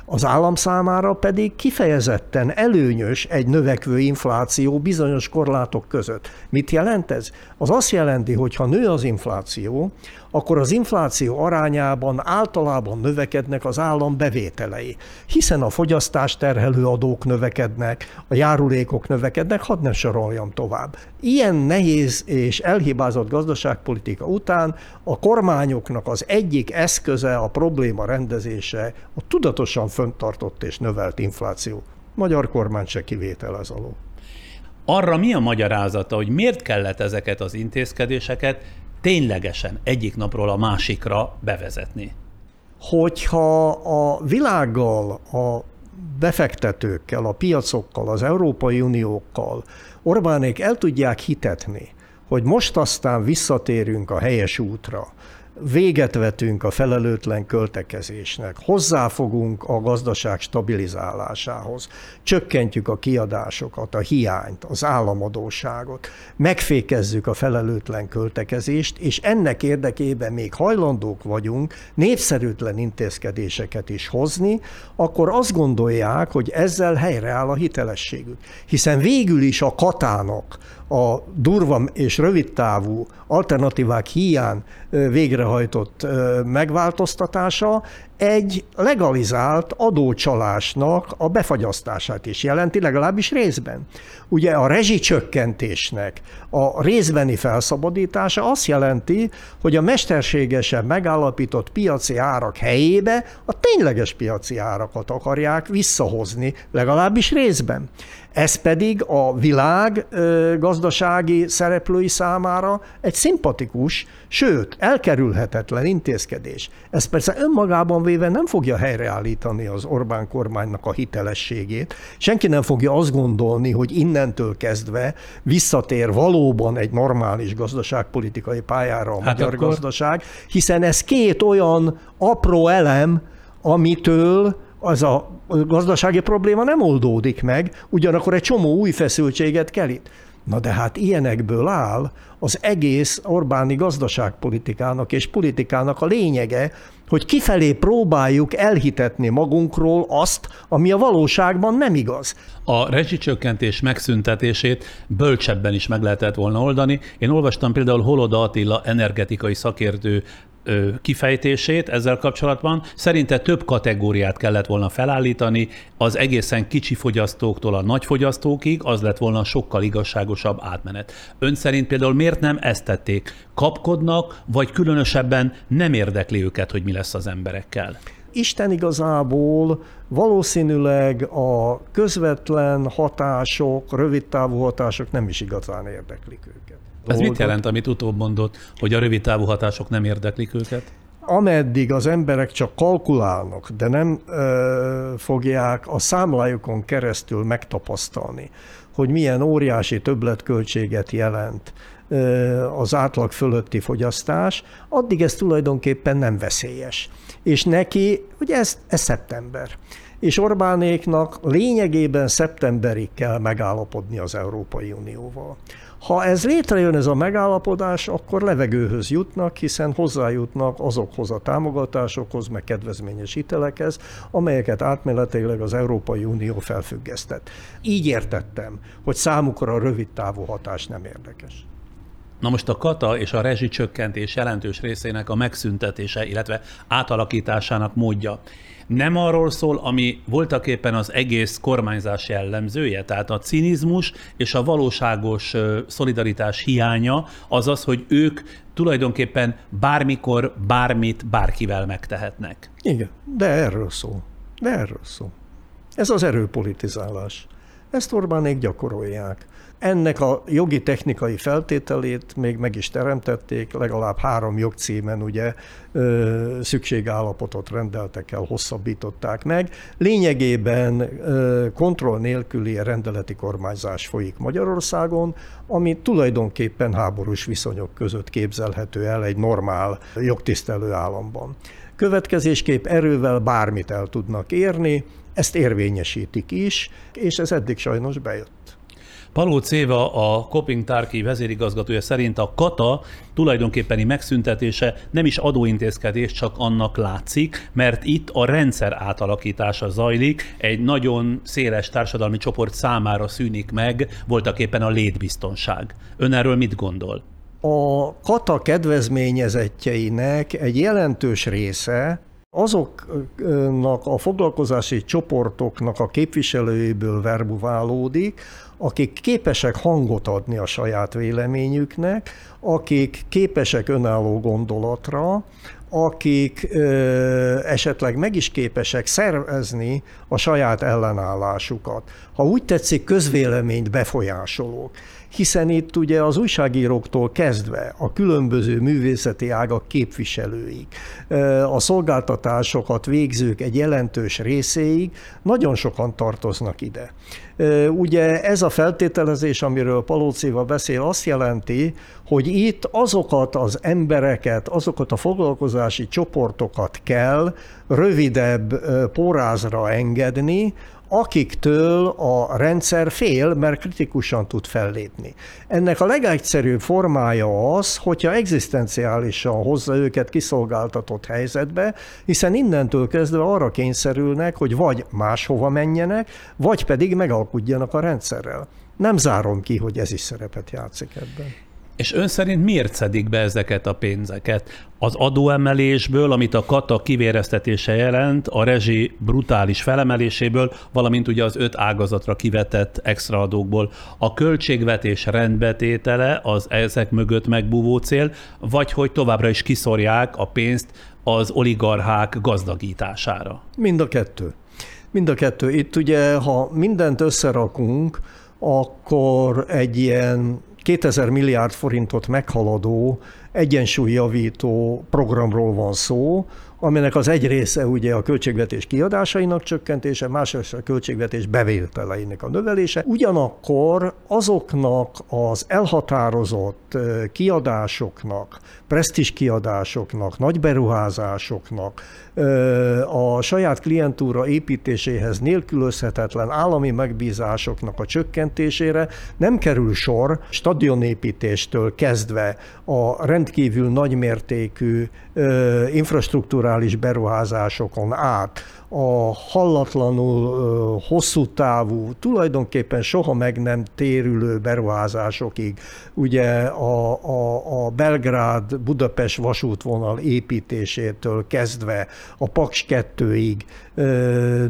Az állam számára pedig kifejezetten előnyös egy növekvő infláció bizonyos korlátok között. Mit jelent ez? Az azt jelenti, hogy ha nő az infláció, akkor az infláció arányában általában növekednek az állam bevételei, hiszen a fogyasztás terhelő adók növekednek, a járulékok növekednek, hadd ne soroljam tovább. Ilyen nehéz és elhibázott gazdaságpolitika után a kormányoknak az egyik eszköze a probléma rendezése a tudatosan föntartott és növelt infláció. Magyar kormány se kivétel ez alól. Arra mi a magyarázata, hogy miért kellett ezeket az intézkedéseket ténylegesen egyik napról a másikra bevezetni? Hogyha a világgal, a befektetőkkel, a piacokkal, az Európai Uniókkal Orbánék el tudják hitetni, hogy most aztán visszatérünk a helyes útra, véget vetünk a felelőtlen költekezésnek, hozzáfogunk a gazdaság stabilizálásához, csökkentjük a kiadásokat, a hiányt, az államadóságot, megfékezzük a felelőtlen költekezést, és ennek érdekében még hajlandók vagyunk népszerűtlen intézkedéseket is hozni, akkor azt gondolják, hogy ezzel helyreáll a hitelességük. Hiszen végül is a katának, a durva és rövidtávú alternatívák hiány végrehajtott megváltoztatása egy legalizált adócsalásnak a befagyasztását is jelenti, legalábbis részben. Ugye a rezsicsökkentésnek a részbeni felszabadítása azt jelenti, hogy a mesterségesen megállapított piaci árak helyébe a tényleges piaci árakat akarják visszahozni, legalábbis részben. Ez pedig a világ gazdasági szereplői számára egy szimpatikus, sőt, elkerülhetetlen intézkedés. Ez persze önmagában véve nem fogja helyreállítani az Orbán kormánynak a hitelességét. Senki nem fogja azt gondolni, hogy innentől kezdve visszatér valóban egy normális gazdaságpolitikai pályára a hát magyar akkor... gazdaság, hiszen ez két olyan apró elem, amitől az a gazdasági probléma nem oldódik meg, ugyanakkor egy csomó új feszültséget kelít. Na de hát ilyenekből áll az egész Orbáni gazdaságpolitikának és politikának a lényege, hogy kifelé próbáljuk elhitetni magunkról azt, ami a valóságban nem igaz. A rezsicsökkentés megszüntetését bölcsebben is meg lehetett volna oldani. Én olvastam például Holoda Attila energetikai szakértő kifejtését ezzel kapcsolatban. Szerinte több kategóriát kellett volna felállítani, az egészen kicsi fogyasztóktól a nagy fogyasztókig, az lett volna sokkal igazságosabb átmenet. Ön szerint például miért nem ezt tették? Kapkodnak, vagy különösebben nem érdekli őket, hogy mi lesz az emberekkel? Isten igazából valószínűleg a közvetlen hatások, rövidtávú hatások nem is igazán érdeklik őket. Ez mit jelent, amit utóbb mondott, hogy a rövid távú hatások nem érdeklik őket? ameddig az emberek csak kalkulálnak, de nem ö, fogják a számlájukon keresztül megtapasztalni, hogy milyen óriási többletköltséget jelent ö, az átlag fölötti fogyasztás, addig ez tulajdonképpen nem veszélyes. És neki, ugye ez, ez szeptember, és Orbánéknak lényegében szeptemberig kell megállapodni az Európai Unióval. Ha ez létrejön, ez a megállapodás, akkor levegőhöz jutnak, hiszen hozzájutnak azokhoz a támogatásokhoz, meg kedvezményes hitelekhez, amelyeket átmenetileg az Európai Unió felfüggesztett. Így értettem, hogy számukra a rövid távú hatás nem érdekes. Na most a kata és a rezsicsökkentés jelentős részének a megszüntetése, illetve átalakításának módja nem arról szól, ami voltak éppen az egész kormányzás jellemzője, tehát a cinizmus és a valóságos szolidaritás hiánya, az az, hogy ők tulajdonképpen bármikor, bármit, bárkivel megtehetnek. Igen, de erről szól. De erről szól. Ez az erőpolitizálás. Ezt Orbánék gyakorolják. Ennek a jogi technikai feltételét még meg is teremtették, legalább három jogcímen ugye szükségállapotot rendeltek el, hosszabbították meg. Lényegében kontroll nélküli rendeleti kormányzás folyik Magyarországon, ami tulajdonképpen háborús viszonyok között képzelhető el egy normál jogtisztelő államban. Következésképp erővel bármit el tudnak érni, ezt érvényesítik is, és ez eddig sajnos bejött. Paló Céva, a Koping Tárki vezérigazgatója szerint a kata tulajdonképpeni megszüntetése nem is adóintézkedés, csak annak látszik, mert itt a rendszer átalakítása zajlik, egy nagyon széles társadalmi csoport számára szűnik meg voltak éppen a létbiztonság. Ön erről mit gondol? A kata kedvezményezettjeinek egy jelentős része azoknak a foglalkozási csoportoknak a képviselőiből verbuválódik, akik képesek hangot adni a saját véleményüknek, akik képesek önálló gondolatra, akik ö, esetleg meg is képesek szervezni a saját ellenállásukat. Ha úgy tetszik, közvéleményt befolyásolók hiszen itt ugye az újságíróktól kezdve a különböző művészeti ágak képviselőik, a szolgáltatásokat végzők egy jelentős részéig nagyon sokan tartoznak ide. Ugye ez a feltételezés, amiről Palócéva beszél, azt jelenti, hogy itt azokat az embereket, azokat a foglalkozási csoportokat kell rövidebb porázra engedni, akiktől a rendszer fél, mert kritikusan tud fellépni. Ennek a legegyszerűbb formája az, hogyha egzisztenciálisan hozza őket kiszolgáltatott helyzetbe, hiszen innentől kezdve arra kényszerülnek, hogy vagy máshova menjenek, vagy pedig megalkudjanak a rendszerrel. Nem zárom ki, hogy ez is szerepet játszik ebben. És ön szerint miért szedik be ezeket a pénzeket? Az adóemelésből, amit a kata kivéreztetése jelent, a rezsi brutális felemeléséből, valamint ugye az öt ágazatra kivetett extra adókból. A költségvetés rendbetétele az ezek mögött megbúvó cél, vagy hogy továbbra is kiszorják a pénzt az oligarchák gazdagítására? Mind a kettő. Mind a kettő. Itt ugye, ha mindent összerakunk, akkor egy ilyen 2000 milliárd forintot meghaladó egyensúlyjavító programról van szó, aminek az egy része ugye a költségvetés kiadásainak csökkentése, másrészt a költségvetés bevételeinek a növelése. Ugyanakkor azoknak az elhatározott kiadásoknak, presztis kiadásoknak, nagy beruházásoknak, a saját klientúra építéséhez nélkülözhetetlen állami megbízásoknak a csökkentésére nem kerül sor stadionépítéstől kezdve a rendkívül nagymértékű infrastruktúrális beruházásokon át, a hallatlanul hosszú távú, tulajdonképpen soha meg nem térülő beruházásokig, ugye a, a, a Belgrád-Budapest vasútvonal építésétől kezdve a Paks 2-ig,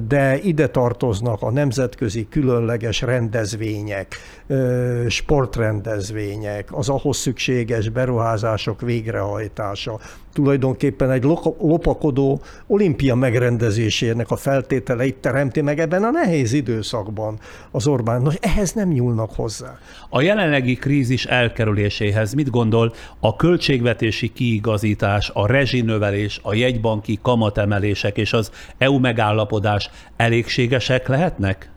de ide tartoznak a nemzetközi különleges rendezvények, sportrendezvények, az ahhoz szükséges beruházások végrehajtása, tulajdonképpen egy lopakodó olimpia megrendezésének a feltételeit teremti meg ebben a nehéz időszakban az Orbán. Nos, ehhez nem nyúlnak hozzá. A jelenlegi krízis elkerüléséhez mit gondol a költségvetési kiigazítás, a rezsinövelés, a jegybanki kamatemelések és az EU megállapodás elégségesek lehetnek?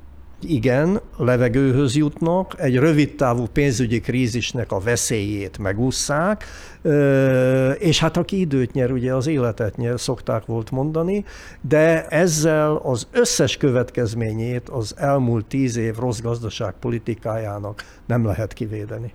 igen, levegőhöz jutnak, egy rövidtávú pénzügyi krízisnek a veszélyét megússzák, és hát aki időt nyer, ugye az életet nyer, szokták volt mondani, de ezzel az összes következményét az elmúlt tíz év rossz gazdaságpolitikájának nem lehet kivédeni.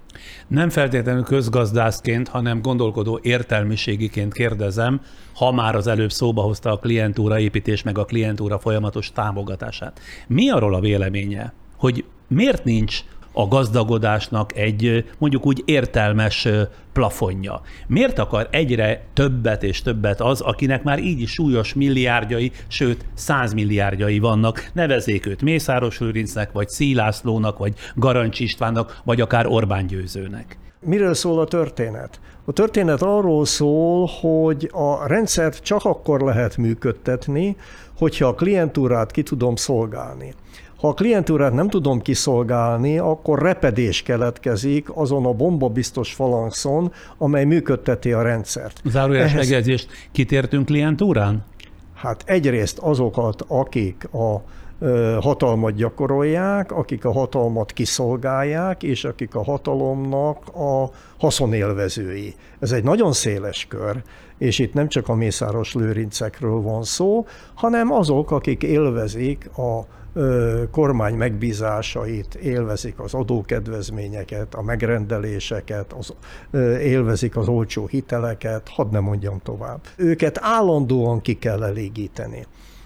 Nem feltétlenül közgazdászként, hanem gondolkodó értelmiségiként kérdezem, ha már az előbb szóba hozta a klientúra építés meg a klientúra folyamatos támogatását. Mi arról a véleménye, hogy miért nincs a gazdagodásnak egy mondjuk úgy értelmes plafonja. Miért akar egyre többet és többet az, akinek már így is súlyos milliárdjai, sőt százmilliárdjai vannak, nevezék őt Mészáros Lőrincnek, vagy Szílászlónak, vagy Garancs Istvánnak, vagy akár Orbán Győzőnek? Miről szól a történet? A történet arról szól, hogy a rendszert csak akkor lehet működtetni, hogyha a klientúrát ki tudom szolgálni. Ha a klientúrát nem tudom kiszolgálni, akkor repedés keletkezik azon a bombabiztos falanszon, amely működteti a rendszert. Zárójeles Ehhez... megjegyzést, kitértünk klientúrán? Hát egyrészt azokat, akik a hatalmat gyakorolják, akik a hatalmat kiszolgálják, és akik a hatalomnak a haszonélvezői. Ez egy nagyon széles kör, és itt nem csak a mészáros lőrincekről van szó, hanem azok, akik élvezik a kormány megbízásait, élvezik az adókedvezményeket, a megrendeléseket, az, élvezik az olcsó hiteleket, hadd ne mondjam tovább. Őket állandóan ki kell elégíteni.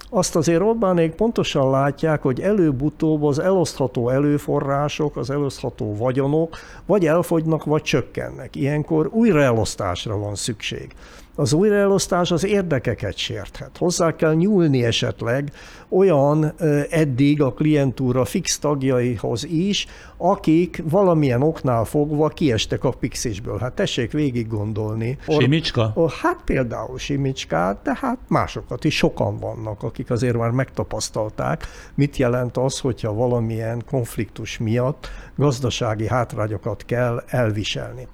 Azt azért Orbánék pontosan látják, hogy előbb-utóbb az elosztható előforrások, az elosztható vagyonok vagy elfogynak, vagy csökkennek. Ilyenkor újraelosztásra van szükség az újraelosztás az érdekeket sérthet. Hozzá kell nyúlni esetleg olyan eddig a klientúra fix tagjaihoz is, akik valamilyen oknál fogva kiestek a pixisből. Hát tessék végig gondolni. Simicska? Hát például Simicskát, de hát másokat is sokan vannak, akik azért már megtapasztalták, mit jelent az, hogyha valamilyen konfliktus miatt gazdasági hátrányokat kell elviselni.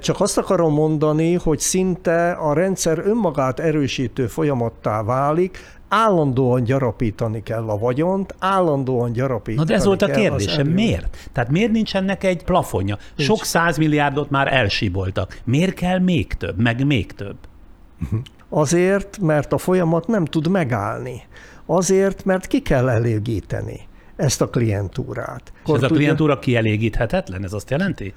Csak azt akarom mondani, hogy szinte a rendszer önmagát erősítő folyamattá válik, állandóan gyarapítani kell a vagyont, állandóan gyarapítani Na de ez volt a kérdésem, miért? Tehát miért nincs ennek egy plafonja? Nincs. Sok százmilliárdot már elsiboltak. Miért kell még több, meg még több? Azért, mert a folyamat nem tud megállni. Azért, mert ki kell elégíteni ezt a klientúrát. És ez a klientúra kielégíthetetlen? Ez azt jelenti?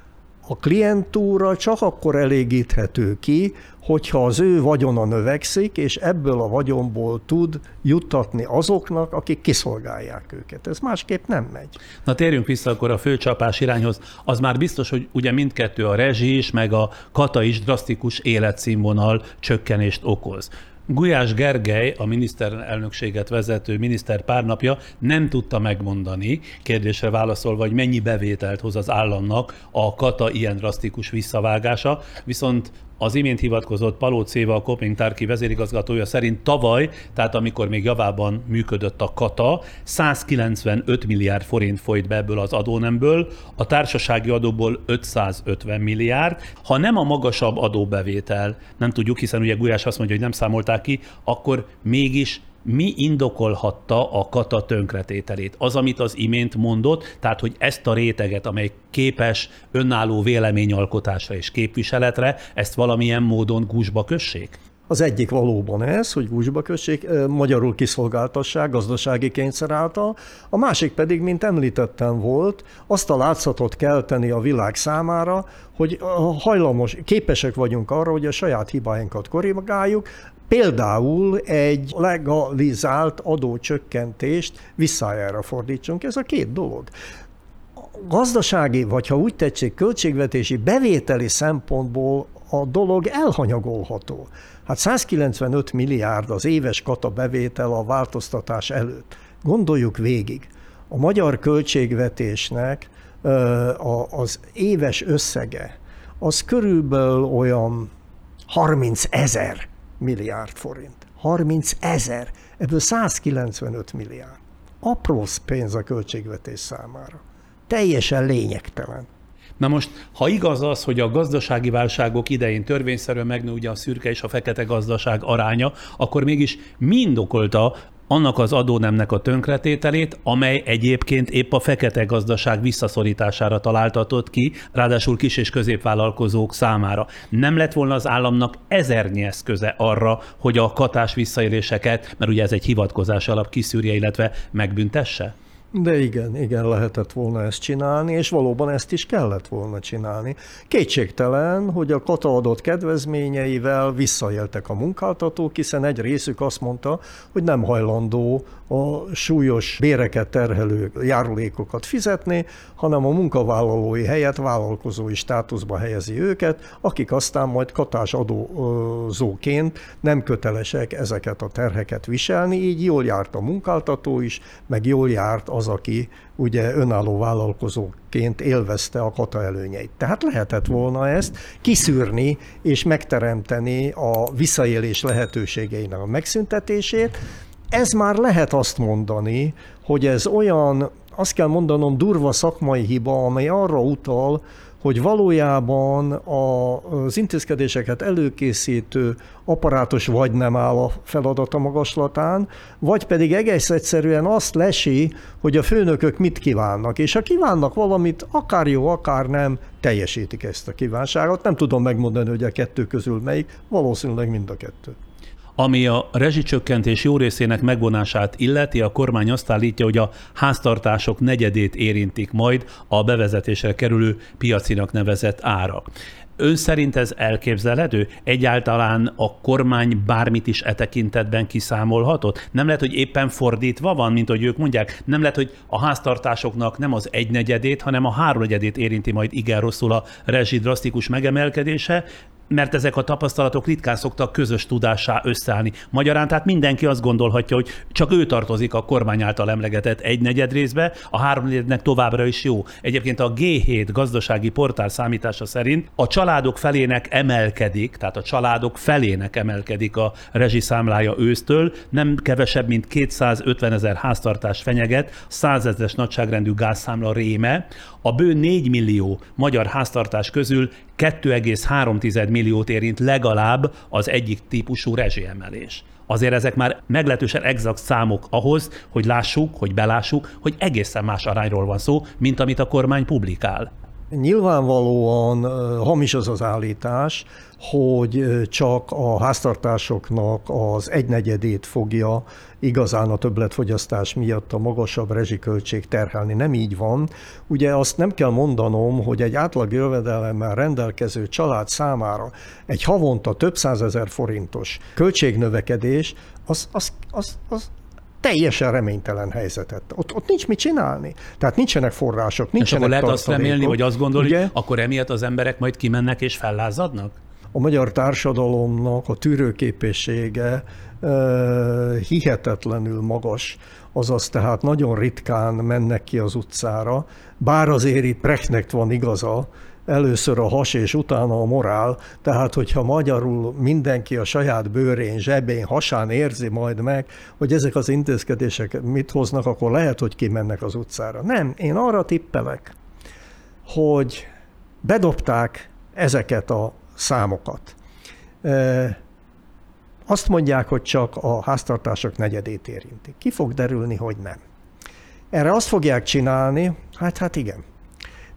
A klientúra csak akkor elégíthető ki, hogyha az ő vagyona növekszik, és ebből a vagyonból tud juttatni azoknak, akik kiszolgálják őket. Ez másképp nem megy. Na térjünk vissza akkor a főcsapás irányhoz. Az már biztos, hogy ugye mindkettő a rezsi is, meg a kata is drasztikus életszínvonal csökkenést okoz. Gulyás Gergely, a miniszterelnökséget vezető miniszter párnapja nem tudta megmondani, kérdésre válaszolva, hogy mennyi bevételt hoz az államnak a kata ilyen drasztikus visszavágása, viszont az imént hivatkozott Paló Céva, a Tárki vezérigazgatója szerint tavaly, tehát amikor még javában működött a kata, 195 milliárd forint folyt be ebből az adónemből, a társasági adóból 550 milliárd. Ha nem a magasabb adóbevétel, nem tudjuk, hiszen ugye Gulyás azt mondja, hogy nem számolták ki, akkor mégis mi indokolhatta a kata tönkretételét? Az, amit az imént mondott, tehát, hogy ezt a réteget, amely képes önálló véleményalkotásra és képviseletre, ezt valamilyen módon gúzsba kössék? Az egyik valóban ez, hogy gúzsba kössék, magyarul kiszolgáltassák gazdasági kényszer által, a másik pedig, mint említettem volt, azt a látszatot kell tenni a világ számára, hogy hajlamos, képesek vagyunk arra, hogy a saját hibáinkat korrigáljuk, például egy legalizált adócsökkentést visszájára fordítsunk. Ez a két dolog gazdasági, vagy ha úgy tetszik, költségvetési bevételi szempontból a dolog elhanyagolható. Hát 195 milliárd az éves kata bevétel a változtatás előtt. Gondoljuk végig, a magyar költségvetésnek az éves összege az körülbelül olyan 30 ezer milliárd forint. 30 ezer, ebből 195 milliárd. Apró pénz a költségvetés számára. Teljesen lényegtelen. Na most, ha igaz az, hogy a gazdasági válságok idején törvényszerűen megnő ugye a szürke és a fekete gazdaság aránya, akkor mégis mind okolta annak az adónemnek a tönkretételét, amely egyébként épp a fekete gazdaság visszaszorítására találtatott ki, ráadásul kis- és középvállalkozók számára. Nem lett volna az államnak ezernyi eszköze arra, hogy a katás visszaéléseket, mert ugye ez egy hivatkozás alap kiszűrje, illetve megbüntesse? De igen, igen, lehetett volna ezt csinálni, és valóban ezt is kellett volna csinálni. Kétségtelen, hogy a kata adott kedvezményeivel visszaéltek a munkáltatók, hiszen egy részük azt mondta, hogy nem hajlandó a súlyos béreket terhelő járulékokat fizetni, hanem a munkavállalói helyett vállalkozói státuszba helyezi őket, akik aztán majd katás adózóként nem kötelesek ezeket a terheket viselni, így jól járt a munkáltató is, meg jól járt az, aki ugye önálló vállalkozóként élvezte a kata előnyeit. Tehát lehetett volna ezt kiszűrni és megteremteni a visszaélés lehetőségeinek a megszüntetését, ez már lehet azt mondani, hogy ez olyan, azt kell mondanom, durva szakmai hiba, amely arra utal, hogy valójában az intézkedéseket előkészítő apparátus vagy nem áll a feladata magaslatán, vagy pedig egész egyszerűen azt lesi, hogy a főnökök mit kívánnak, és ha kívánnak valamit, akár jó, akár nem, teljesítik ezt a kívánságot. Nem tudom megmondani, hogy a kettő közül melyik, valószínűleg mind a kettő. Ami a rezsicsökkentés jó részének megvonását illeti, a kormány azt állítja, hogy a háztartások negyedét érintik majd a bevezetésre kerülő piacinak nevezett ára. Ön szerint ez elképzelhető? Egyáltalán a kormány bármit is e tekintetben kiszámolhatott? Nem lehet, hogy éppen fordítva van, mint hogy ők mondják? Nem lehet, hogy a háztartásoknak nem az egynegyedét, hanem a háromnegyedét érinti majd igen rosszul a rezsi drasztikus megemelkedése, mert ezek a tapasztalatok ritkán szoktak közös tudássá összeállni. Magyarán tehát mindenki azt gondolhatja, hogy csak ő tartozik a kormány által emlegetett egy negyed részbe, a háromnegyednek továbbra is jó. Egyébként a G7 gazdasági portál számítása szerint a családok felének emelkedik, tehát a családok felének emelkedik a rezsiszámlája ősztől, nem kevesebb, mint 250 ezer háztartás fenyeget, 100 ezeres nagyságrendű gázszámla réme, a bő 4 millió magyar háztartás közül 2,3 milliót érint legalább az egyik típusú rezsiemelés. Azért ezek már meglehetősen exakt számok ahhoz, hogy lássuk, hogy belássuk, hogy egészen más arányról van szó, mint amit a kormány publikál. Nyilvánvalóan hamis az az állítás, hogy csak a háztartásoknak az egynegyedét fogja igazán a többletfogyasztás miatt a magasabb rezsiköltség terhelni. Nem így van. Ugye azt nem kell mondanom, hogy egy átlag jövedelemmel rendelkező család számára egy havonta több százezer forintos költségnövekedés, az, az, az, az teljesen reménytelen helyzetet. Ott, ott nincs mit csinálni. Tehát nincsenek források, nincsenek És akkor lehet azt remélni, vagy azt gondolni, Ugye? akkor emiatt az emberek majd kimennek és fellázadnak? A magyar társadalomnak a tűrőképessége hihetetlenül magas, azaz tehát nagyon ritkán mennek ki az utcára, bár azért itt Prechtnek van igaza, először a has és utána a morál, tehát hogyha magyarul mindenki a saját bőrén, zsebén, hasán érzi majd meg, hogy ezek az intézkedések mit hoznak, akkor lehet, hogy kimennek az utcára. Nem, én arra tippelek, hogy bedobták ezeket a számokat. Azt mondják, hogy csak a háztartások negyedét érintik. Ki fog derülni, hogy nem. Erre azt fogják csinálni, hát hát igen,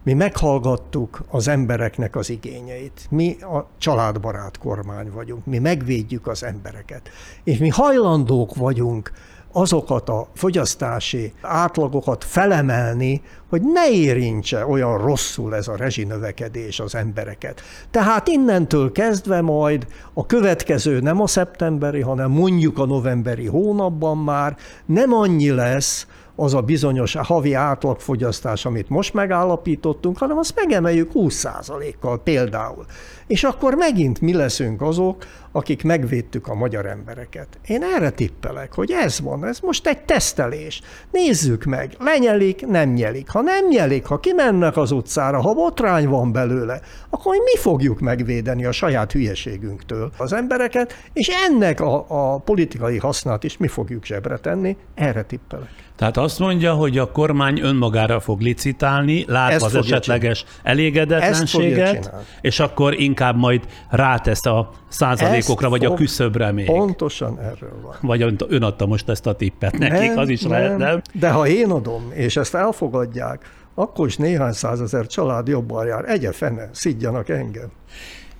mi meghallgattuk az embereknek az igényeit. Mi a családbarát kormány vagyunk, mi megvédjük az embereket. És mi hajlandók vagyunk azokat a fogyasztási átlagokat felemelni, hogy ne érintse olyan rosszul ez a rezsinövekedés az embereket. Tehát innentől kezdve majd a következő nem a szeptemberi, hanem mondjuk a novemberi hónapban már nem annyi lesz, az a bizonyos havi átlagfogyasztás, amit most megállapítottunk, hanem azt megemeljük 20%-kal például. És akkor megint mi leszünk azok, akik megvédtük a magyar embereket. Én erre tippelek, hogy ez van, ez most egy tesztelés. Nézzük meg, lenyelik, nem nyelik. Ha nem nyelik, ha kimennek az utcára, ha botrány van belőle, akkor mi fogjuk megvédeni a saját hülyeségünktől az embereket, és ennek a, a politikai hasznát is mi fogjuk zsebre tenni, erre tippelek. Tehát azt mondja, hogy a kormány önmagára fog licitálni, látva Ezt az esetleges csinálni. elégedetlenséget, és akkor inkább majd rátesz a százalékokra, vagy a küszöbre még. Pontosan erről van. Vagy ön adta most ezt a tippet nekik, nem, az is nem. lehet, nem? De ha én adom, és ezt elfogadják, akkor is néhány százezer család jobban jár. Egye fene, szidjanak engem.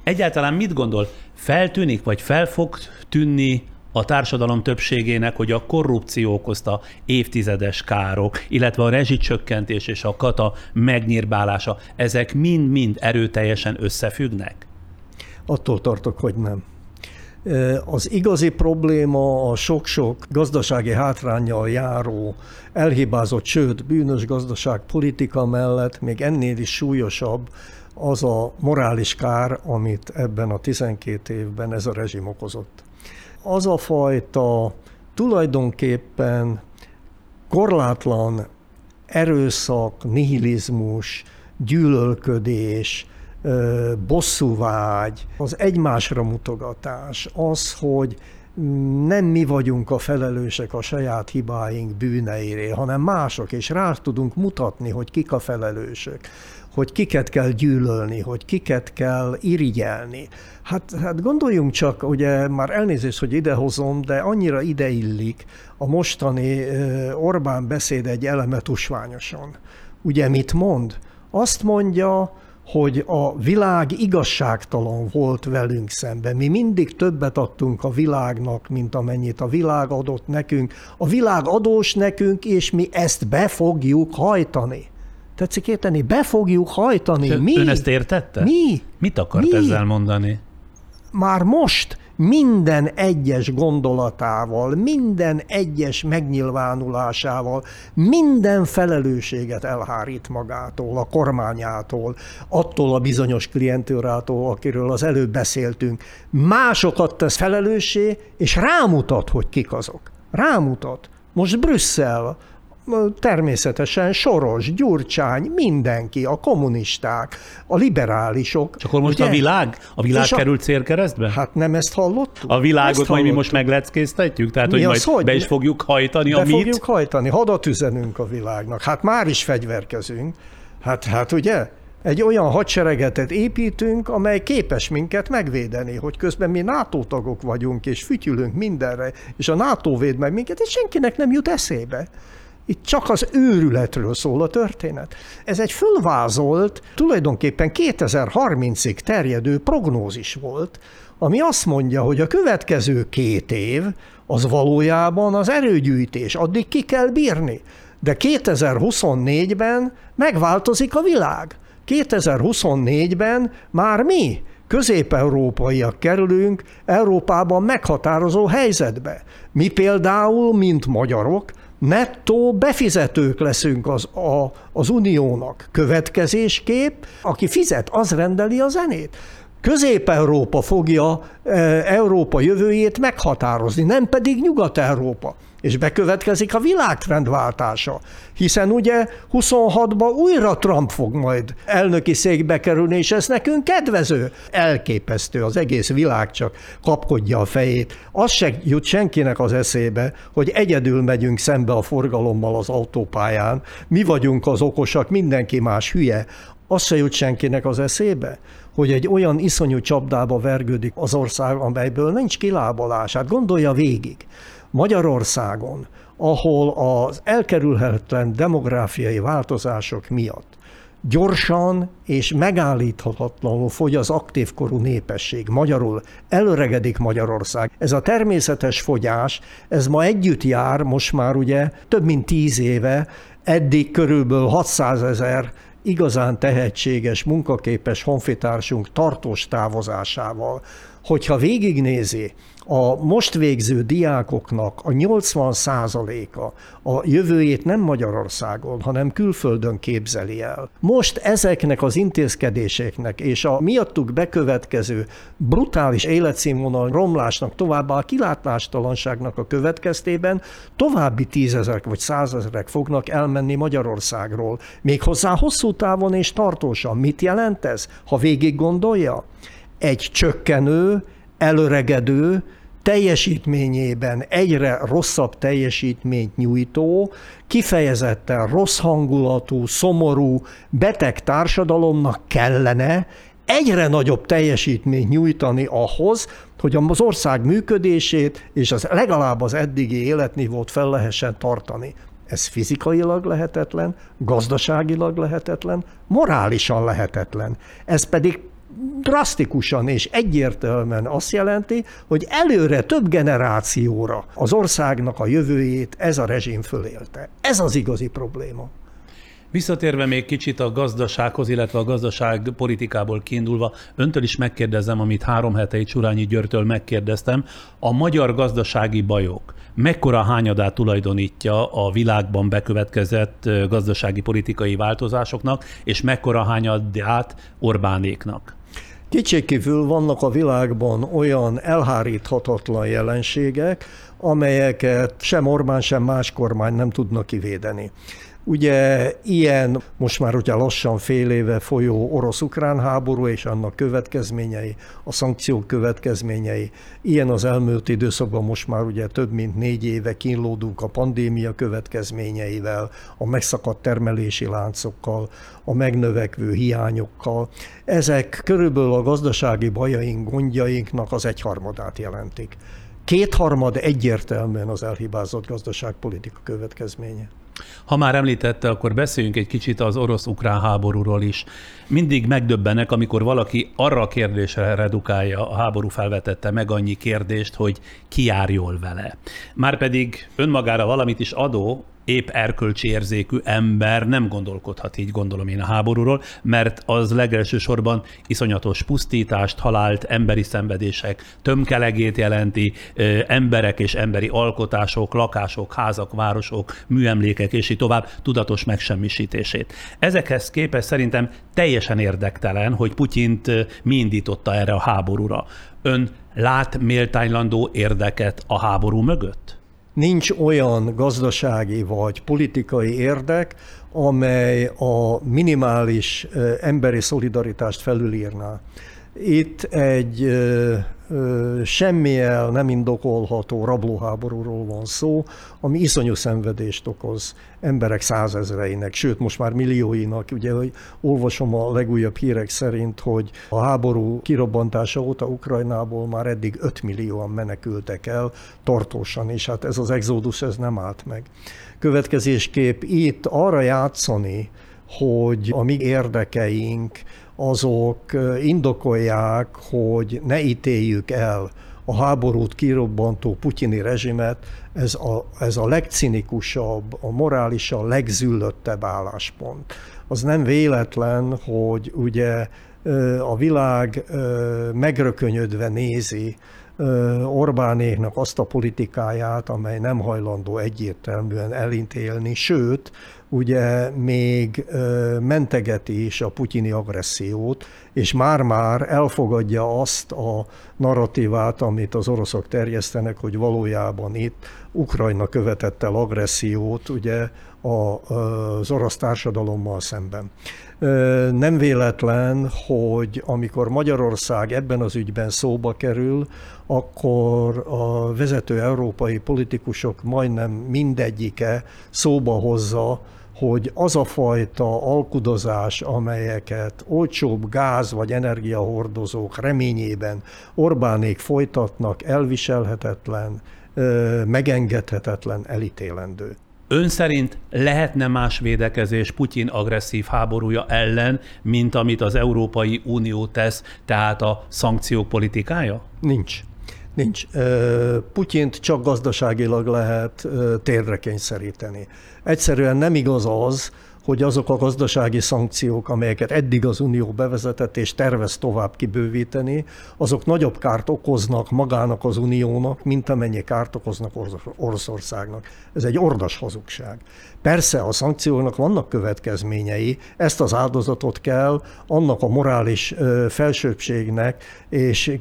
Egyáltalán mit gondol? Feltűnik, vagy fel fog tűnni a társadalom többségének, hogy a korrupció okozta évtizedes károk, illetve a rezsicsökkentés és a kata megnyírbálása, ezek mind-mind erőteljesen összefüggnek? Attól tartok, hogy nem. Az igazi probléma a sok-sok gazdasági hátrányjal járó, elhibázott, sőt, bűnös gazdaság politika mellett még ennél is súlyosabb az a morális kár, amit ebben a 12 évben ez a rezsim okozott az a fajta tulajdonképpen korlátlan erőszak, nihilizmus, gyűlölködés, bosszúvágy, az egymásra mutogatás, az, hogy nem mi vagyunk a felelősek a saját hibáink bűneiré, hanem mások, és rá tudunk mutatni, hogy kik a felelősök hogy kiket kell gyűlölni, hogy kiket kell irigyelni. Hát, hát gondoljunk csak, ugye már elnézést, hogy idehozom, de annyira ideillik a mostani Orbán beszéd egy eleme tusványosan. Ugye mit mond? Azt mondja, hogy a világ igazságtalan volt velünk szemben. Mi mindig többet adtunk a világnak, mint amennyit a világ adott nekünk. A világ adós nekünk, és mi ezt be fogjuk hajtani. Tetszik érteni? Be fogjuk hajtani. Ön, Mi? Ön ezt értette? Mi? Mit akart Mi? ezzel mondani? Már most minden egyes gondolatával, minden egyes megnyilvánulásával, minden felelősséget elhárít magától, a kormányától, attól a bizonyos klientőrától, akiről az előbb beszéltünk. Másokat tesz felelőssé, és rámutat, hogy kik azok. Rámutat. Most Brüsszel, természetesen Soros, Gyurcsány, mindenki, a kommunisták, a liberálisok. Csak akkor most ugye? a világ? A világ És került a... célkeresztbe? Hát nem ezt hallottuk? A világot majd mi most megleckéztetjük? Tehát, mi hogy majd hogy? be is fogjuk hajtani be a mit? fogjuk hajtani, hadat üzenünk a világnak. Hát már is fegyverkezünk. Hát, hát ugye? egy olyan hadsereget építünk, amely képes minket megvédeni, hogy közben mi NATO tagok vagyunk, és fütyülünk mindenre, és a NATO véd meg minket, és senkinek nem jut eszébe. Itt csak az őrületről szól a történet. Ez egy fölvázolt, tulajdonképpen 2030-ig terjedő prognózis volt, ami azt mondja, hogy a következő két év az valójában az erőgyűjtés, addig ki kell bírni. De 2024-ben megváltozik a világ. 2024-ben már mi, közép-európaiak kerülünk Európában meghatározó helyzetbe. Mi például, mint magyarok, nettó befizetők leszünk az, a, az uniónak. Következésképp, aki fizet, az rendeli a zenét. Közép-Európa fogja e, Európa jövőjét meghatározni, nem pedig Nyugat-Európa. És bekövetkezik a világtrendváltása, hiszen ugye 26-ban újra Trump fog majd elnöki székbe kerülni, és ez nekünk kedvező. Elképesztő, az egész világ csak kapkodja a fejét. Az se jut senkinek az eszébe, hogy egyedül megyünk szembe a forgalommal az autópályán, mi vagyunk az okosak, mindenki más hülye. Az se jut senkinek az eszébe, hogy egy olyan iszonyú csapdába vergődik az ország, amelyből nincs kilábalás. Hát gondolja végig. Magyarországon, ahol az elkerülhetetlen demográfiai változások miatt gyorsan és megállíthatatlanul fogy az aktív korú népesség. Magyarul előregedik Magyarország. Ez a természetes fogyás, ez ma együtt jár, most már ugye több mint tíz éve, eddig körülbelül 600 ezer igazán tehetséges, munkaképes honfitársunk tartós távozásával. Hogyha végignézi, a most végző diákoknak a 80%-a a jövőjét nem Magyarországon, hanem külföldön képzeli el. Most ezeknek az intézkedéseknek és a miattuk bekövetkező brutális életszínvonal romlásnak, továbbá a kilátlástalanságnak a következtében további tízezerek vagy százezerek fognak elmenni Magyarországról. Méghozzá hosszú távon és tartósan. Mit jelent ez, ha végig gondolja? Egy csökkenő, előregedő, teljesítményében egyre rosszabb teljesítményt nyújtó, kifejezetten rossz hangulatú, szomorú, beteg társadalomnak kellene egyre nagyobb teljesítményt nyújtani ahhoz, hogy az ország működését és az legalább az eddigi életnivót fel lehessen tartani. Ez fizikailag lehetetlen, gazdaságilag lehetetlen, morálisan lehetetlen. Ez pedig drasztikusan és egyértelműen azt jelenti, hogy előre több generációra az országnak a jövőjét ez a rezsim fölélte. Ez az igazi probléma. Visszatérve még kicsit a gazdasághoz, illetve a gazdaság politikából kiindulva, öntől is megkérdezem, amit három hete egy Surányi Györtől megkérdeztem, a magyar gazdasági bajok mekkora hányadát tulajdonítja a világban bekövetkezett gazdasági politikai változásoknak, és mekkora hányadát Orbánéknak? Kétségkívül vannak a világban olyan elháríthatatlan jelenségek, amelyeket sem Orbán, sem más kormány nem tudnak kivédeni. Ugye ilyen most már ugye lassan fél éve folyó orosz-ukrán háború és annak következményei, a szankciók következményei, ilyen az elmúlt időszakban most már ugye több mint négy éve kínlódunk a pandémia következményeivel, a megszakadt termelési láncokkal, a megnövekvő hiányokkal. Ezek körülbelül a gazdasági bajaink, gondjainknak az egyharmadát jelentik. Kétharmad egyértelműen az elhibázott gazdaságpolitika következménye. Ha már említette, akkor beszéljünk egy kicsit az orosz-ukrán háborúról is. Mindig megdöbbenek, amikor valaki arra a kérdésre redukálja, a háború felvetette meg annyi kérdést, hogy ki jár jól vele. Márpedig önmagára valamit is adó, épp erkölcsi érzékű ember nem gondolkodhat így, gondolom én a háborúról, mert az legelső sorban iszonyatos pusztítást, halált, emberi szenvedések, tömkelegét jelenti, emberek és emberi alkotások, lakások, házak, városok, műemlékek és így tovább tudatos megsemmisítését. Ezekhez képest szerintem teljesen érdektelen, hogy Putyint mi indította erre a háborúra. Ön lát méltánylandó érdeket a háború mögött? Nincs olyan gazdasági vagy politikai érdek, amely a minimális emberi szolidaritást felülírná. Itt egy semmilyen nem indokolható rablóháborúról van szó, ami iszonyú szenvedést okoz emberek százezreinek, sőt most már millióinak. Ugye, hogy olvasom a legújabb hírek szerint, hogy a háború kirobbantása óta Ukrajnából már eddig 5 millióan menekültek el tartósan, és hát ez az exodus ez nem állt meg. Következésképp itt arra játszani, hogy a mi érdekeink azok indokolják, hogy ne ítéljük el a háborút kirobbantó putyini rezsimet, ez a, ez a legcinikusabb, a morálisan legzüllöttebb álláspont. Az nem véletlen, hogy ugye a világ megrökönyödve nézi Orbánéknak azt a politikáját, amely nem hajlandó egyértelműen elintélni, sőt, ugye még mentegeti is a putyini agressziót, és már-már elfogadja azt a narratívát, amit az oroszok terjesztenek, hogy valójában itt Ukrajna követett el agressziót ugye az orosz társadalommal szemben. Nem véletlen, hogy amikor Magyarország ebben az ügyben szóba kerül, akkor a vezető európai politikusok majdnem mindegyike szóba hozza, hogy az a fajta alkudozás, amelyeket olcsóbb gáz vagy energiahordozók reményében Orbánék folytatnak, elviselhetetlen, megengedhetetlen, elítélendő. Ön szerint lehetne más védekezés Putyin agresszív háborúja ellen, mint amit az Európai Unió tesz, tehát a szankciók politikája? Nincs. Nincs. Putyint csak gazdaságilag lehet térre kényszeríteni. Egyszerűen nem igaz az, hogy azok a gazdasági szankciók, amelyeket eddig az Unió bevezetett és tervez tovább kibővíteni, azok nagyobb kárt okoznak magának az Uniónak, mint amennyi kárt okoznak Oroszországnak. Ez egy ordas hazugság. Persze a szankcióknak vannak következményei, ezt az áldozatot kell annak a morális felsőbbségnek és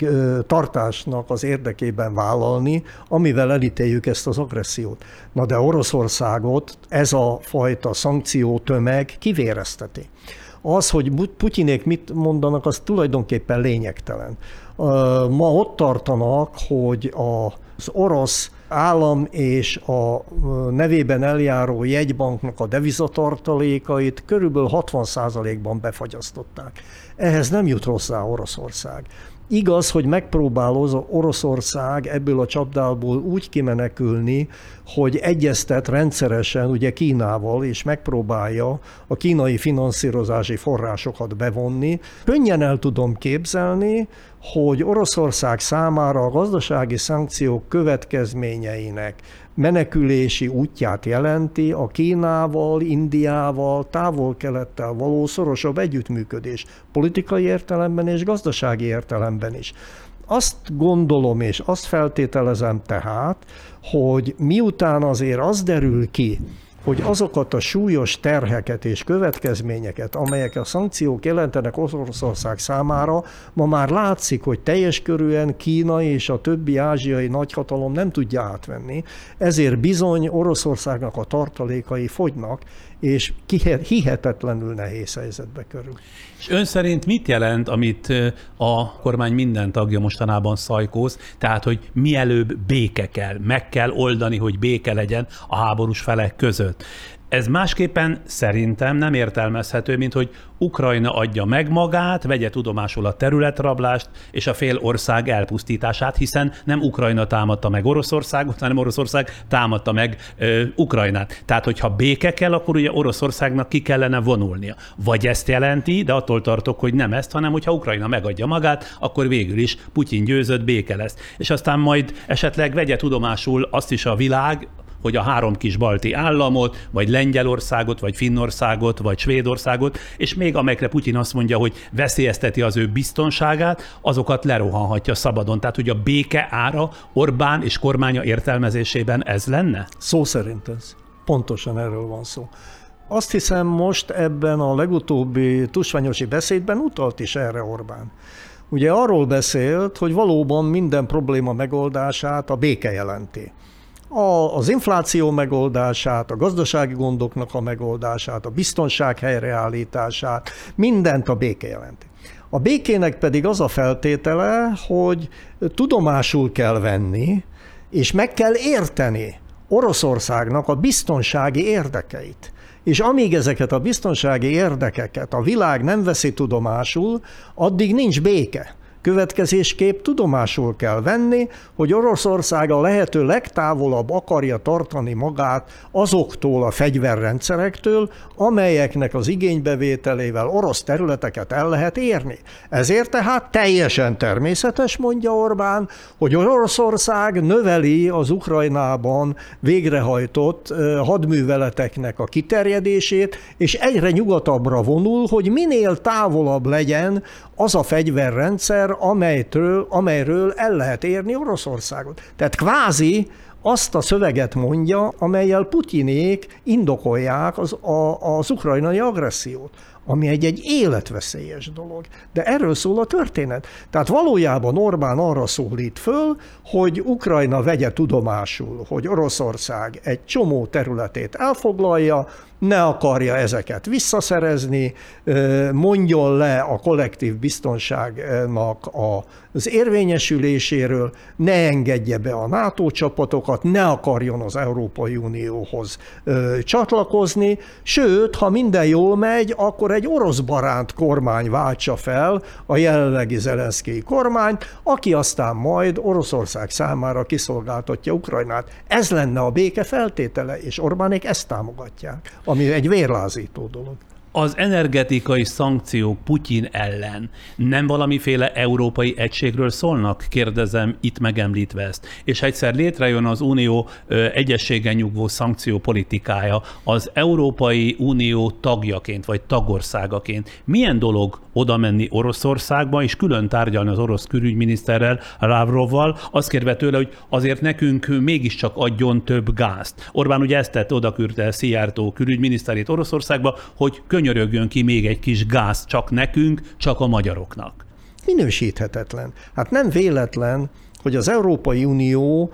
tartásnak az érdekében vállalni, amivel elítéljük ezt az agressziót. Na de Oroszországot ez a fajta szankció tömeg kivérezteti. Az, hogy Putyinék mit mondanak, az tulajdonképpen lényegtelen. Ma ott tartanak, hogy az orosz állam és a nevében eljáró jegybanknak a devizatartalékait körülbelül 60%-ban befagyasztották. Ehhez nem jut hozzá Oroszország. Igaz, hogy megpróbál Oroszország ebből a csapdából úgy kimenekülni, hogy egyeztet rendszeresen ugye Kínával, és megpróbálja a kínai finanszírozási forrásokat bevonni. Könnyen el tudom képzelni, hogy Oroszország számára a gazdasági szankciók következményeinek menekülési útját jelenti a Kínával, Indiával, távol-kelettel való szorosabb együttműködés politikai értelemben és gazdasági értelemben is. Azt gondolom és azt feltételezem tehát, hogy miután azért az derül ki, hogy azokat a súlyos terheket és következményeket, amelyek a szankciók jelentenek Oroszország számára, ma már látszik, hogy teljes körűen Kína és a többi ázsiai nagyhatalom nem tudja átvenni, ezért bizony Oroszországnak a tartalékai fogynak, és hihetetlenül nehéz helyzetbe kerül. És ön szerint mit jelent, amit a kormány minden tagja mostanában szajkóz, tehát, hogy mielőbb béke kell, meg kell oldani, hogy béke legyen a háborús felek között. Ez másképpen szerintem nem értelmezhető, mint hogy Ukrajna adja meg magát, vegye tudomásul a területrablást és a fél ország elpusztítását, hiszen nem Ukrajna támadta meg Oroszországot, hanem Oroszország támadta meg ö, Ukrajnát. Tehát, hogyha béke kell, akkor ugye Oroszországnak ki kellene vonulnia. Vagy ezt jelenti, de attól tartok, hogy nem ezt, hanem hogyha Ukrajna megadja magát, akkor végül is Putyin győzött, béke lesz. És aztán majd esetleg vegye tudomásul azt is a világ, hogy a három kis balti államot, vagy Lengyelországot, vagy Finnországot, vagy Svédországot, és még amelyekre Putyin azt mondja, hogy veszélyezteti az ő biztonságát, azokat lerohanhatja szabadon. Tehát, hogy a béke ára Orbán és kormánya értelmezésében ez lenne? Szó szerint ez. Pontosan erről van szó. Azt hiszem most ebben a legutóbbi tusványosi beszédben utalt is erre Orbán. Ugye arról beszélt, hogy valóban minden probléma megoldását a béke jelenti a, az infláció megoldását, a gazdasági gondoknak a megoldását, a biztonság helyreállítását, mindent a béke jelenti. A békének pedig az a feltétele, hogy tudomásul kell venni, és meg kell érteni Oroszországnak a biztonsági érdekeit. És amíg ezeket a biztonsági érdekeket a világ nem veszi tudomásul, addig nincs béke. Következésképp tudomásul kell venni, hogy Oroszország a lehető legtávolabb akarja tartani magát azoktól a fegyverrendszerektől, amelyeknek az igénybevételével orosz területeket el lehet érni. Ezért tehát teljesen természetes, mondja Orbán, hogy Oroszország növeli az Ukrajnában végrehajtott hadműveleteknek a kiterjedését, és egyre nyugatabbra vonul, hogy minél távolabb legyen az a fegyverrendszer, amelytől, amelyről el lehet érni Oroszországot. Tehát kvázi azt a szöveget mondja, amelyel Putyinék indokolják az, a, az ukrajnai agressziót ami egy, egy életveszélyes dolog. De erről szól a történet. Tehát valójában Orbán arra szólít föl, hogy Ukrajna vegye tudomásul, hogy Oroszország egy csomó területét elfoglalja, ne akarja ezeket visszaszerezni, mondjon le a kollektív biztonságnak az érvényesüléséről, ne engedje be a NATO csapatokat, ne akarjon az Európai Unióhoz csatlakozni, sőt, ha minden jól megy, akkor egy orosz baránt kormány váltsa fel a jelenlegi Zelenszkij kormányt, aki aztán majd Oroszország számára kiszolgáltatja Ukrajnát. Ez lenne a béke feltétele, és Orbánék ezt támogatják ami egy vérlázító dolog az energetikai szankciók Putyin ellen nem valamiféle európai egységről szólnak? Kérdezem itt megemlítve ezt. És egyszer létrejön az Unió egyességen nyugvó szankció politikája az Európai Unió tagjaként, vagy tagországaként. Milyen dolog oda menni Oroszországba, és külön tárgyalni az orosz külügyminiszterrel, Lavrovval, azt kérve tőle, hogy azért nekünk mégiscsak adjon több gázt. Orbán ugye ezt tett, oda küldte Szijjártó külügyminiszterét Oroszországba, hogy könyörögjön ki még egy kis gáz csak nekünk, csak a magyaroknak. Minősíthetetlen. Hát nem véletlen, hogy az Európai Unió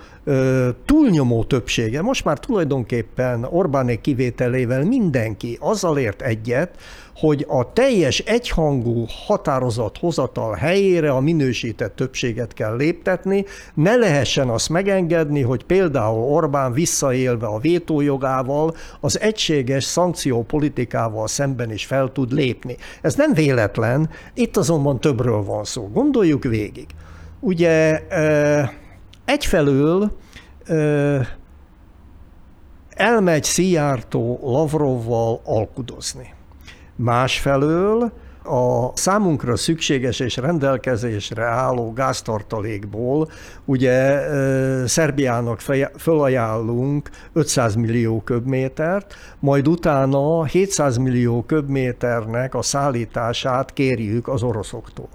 túlnyomó többsége, most már tulajdonképpen Orbánék kivételével mindenki azzal ért egyet, hogy a teljes egyhangú határozat hozatal helyére a minősített többséget kell léptetni, ne lehessen azt megengedni, hogy például Orbán visszaélve a vétójogával az egységes szankciópolitikával szemben is fel tud lépni. Ez nem véletlen, itt azonban többről van szó. Gondoljuk végig. Ugye egyfelől elmegy Szijjártó Lavrovval alkudozni. Másfelől a számunkra szükséges és rendelkezésre álló gáztartalékból ugye Szerbiának felajánlunk 500 millió köbmétert, majd utána 700 millió köbméternek a szállítását kérjük az oroszoktól.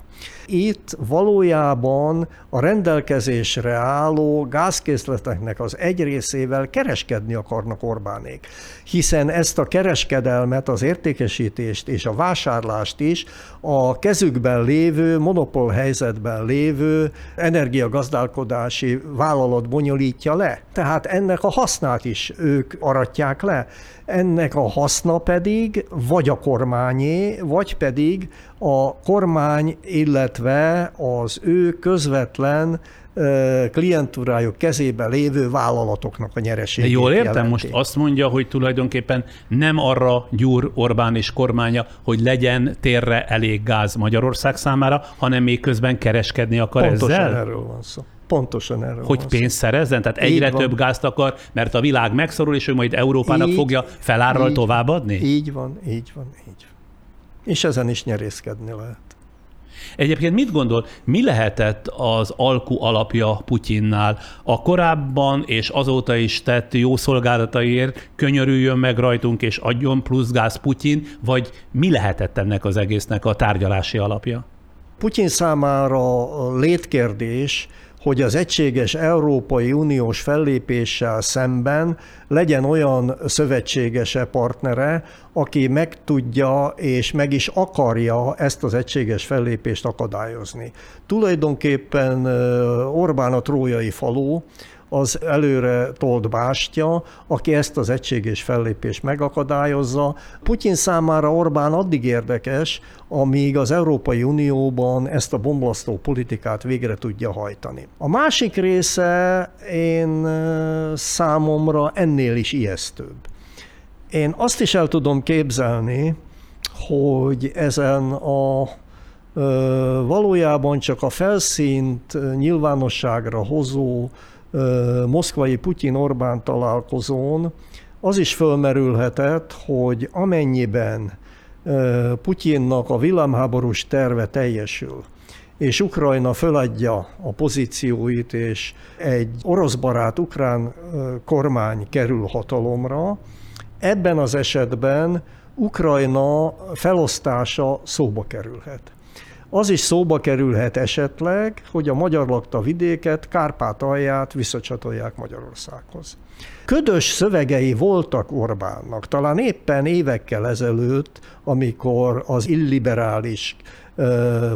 Itt valójában a rendelkezésre álló gázkészleteknek az egy részével kereskedni akarnak Orbánék, hiszen ezt a kereskedelmet, az értékesítést és a vásárlást is a kezükben lévő, monopól helyzetben lévő energiagazdálkodási vállalat bonyolítja le. Tehát ennek a hasznát is ők aratják le. Ennek a haszna pedig vagy a kormányé, vagy pedig a kormány, illetve az ő közvetlen klientúrájuk kezébe lévő vállalatoknak a nyereségét De jól értem, jelenti. most azt mondja, hogy tulajdonképpen nem arra gyúr Orbán és kormánya, hogy legyen térre elég gáz Magyarország számára, hanem még közben kereskedni akar Pontosan ezzel? erről van szó. Pontosan erről Hogy pénzt szerezzen? Tehát egyre így több van. gázt akar, mert a világ megszorul, és ő majd Európának így, fogja felárral így, továbbadni? Így van, így van, így van. És ezen is nyerészkedni lehet. Egyébként mit gondol, mi lehetett az alku alapja Putyinnál? A korábban és azóta is tett jó szolgálataiért könyörüljön meg rajtunk és adjon plusz gáz Putyin, vagy mi lehetett ennek az egésznek a tárgyalási alapja? Putyin számára létkérdés, hogy az egységes Európai Uniós fellépéssel szemben legyen olyan szövetségese, partnere, aki meg tudja és meg is akarja ezt az egységes fellépést akadályozni. Tulajdonképpen Orbán a trójai faló, az előre tolt bástya, aki ezt az egységes fellépést megakadályozza. Putyin számára Orbán addig érdekes, amíg az Európai Unióban ezt a bombasztó politikát végre tudja hajtani. A másik része én számomra ennél is ijesztőbb. Én azt is el tudom képzelni, hogy ezen a valójában csak a felszínt nyilvánosságra hozó moszkvai Putyin-Orbán találkozón az is fölmerülhetett, hogy amennyiben Putyinnak a villámháborús terve teljesül, és Ukrajna föladja a pozícióit, és egy oroszbarát ukrán kormány kerül hatalomra, ebben az esetben Ukrajna felosztása szóba kerülhet. Az is szóba kerülhet esetleg, hogy a magyar lakta vidéket, Kárpátalját visszacsatolják Magyarországhoz. Ködös szövegei voltak Orbánnak, talán éppen évekkel ezelőtt, amikor az illiberális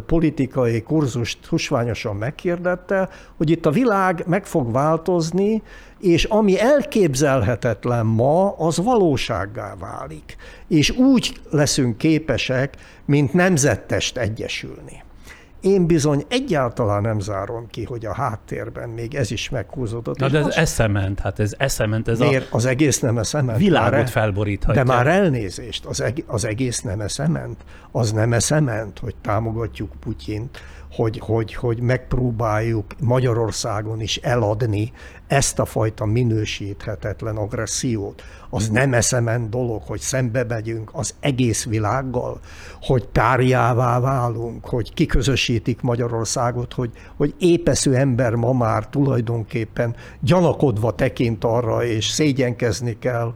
politikai kurzust husványosan megkérdette, hogy itt a világ meg fog változni, és ami elképzelhetetlen ma, az valósággá válik. És úgy leszünk képesek, mint nemzettest egyesülni. Én bizony egyáltalán nem zárom ki, hogy a háttérben még ez is meghúzódott. Na de ez most... eszement, hát ez eszement. Ez Miért? A az egész nem eszement. Világot már, felboríthatja. De már elnézést, az, eg- az egész nem eszement. Az nem eszement, hogy támogatjuk Putyint, hogy, hogy, hogy megpróbáljuk Magyarországon is eladni ezt a fajta minősíthetetlen agressziót. Az nem eszemen dolog, hogy szembe megyünk az egész világgal, hogy tárjává válunk, hogy kiközösítik Magyarországot, hogy, hogy épesző ember ma már tulajdonképpen gyanakodva tekint arra, és szégyenkezni kell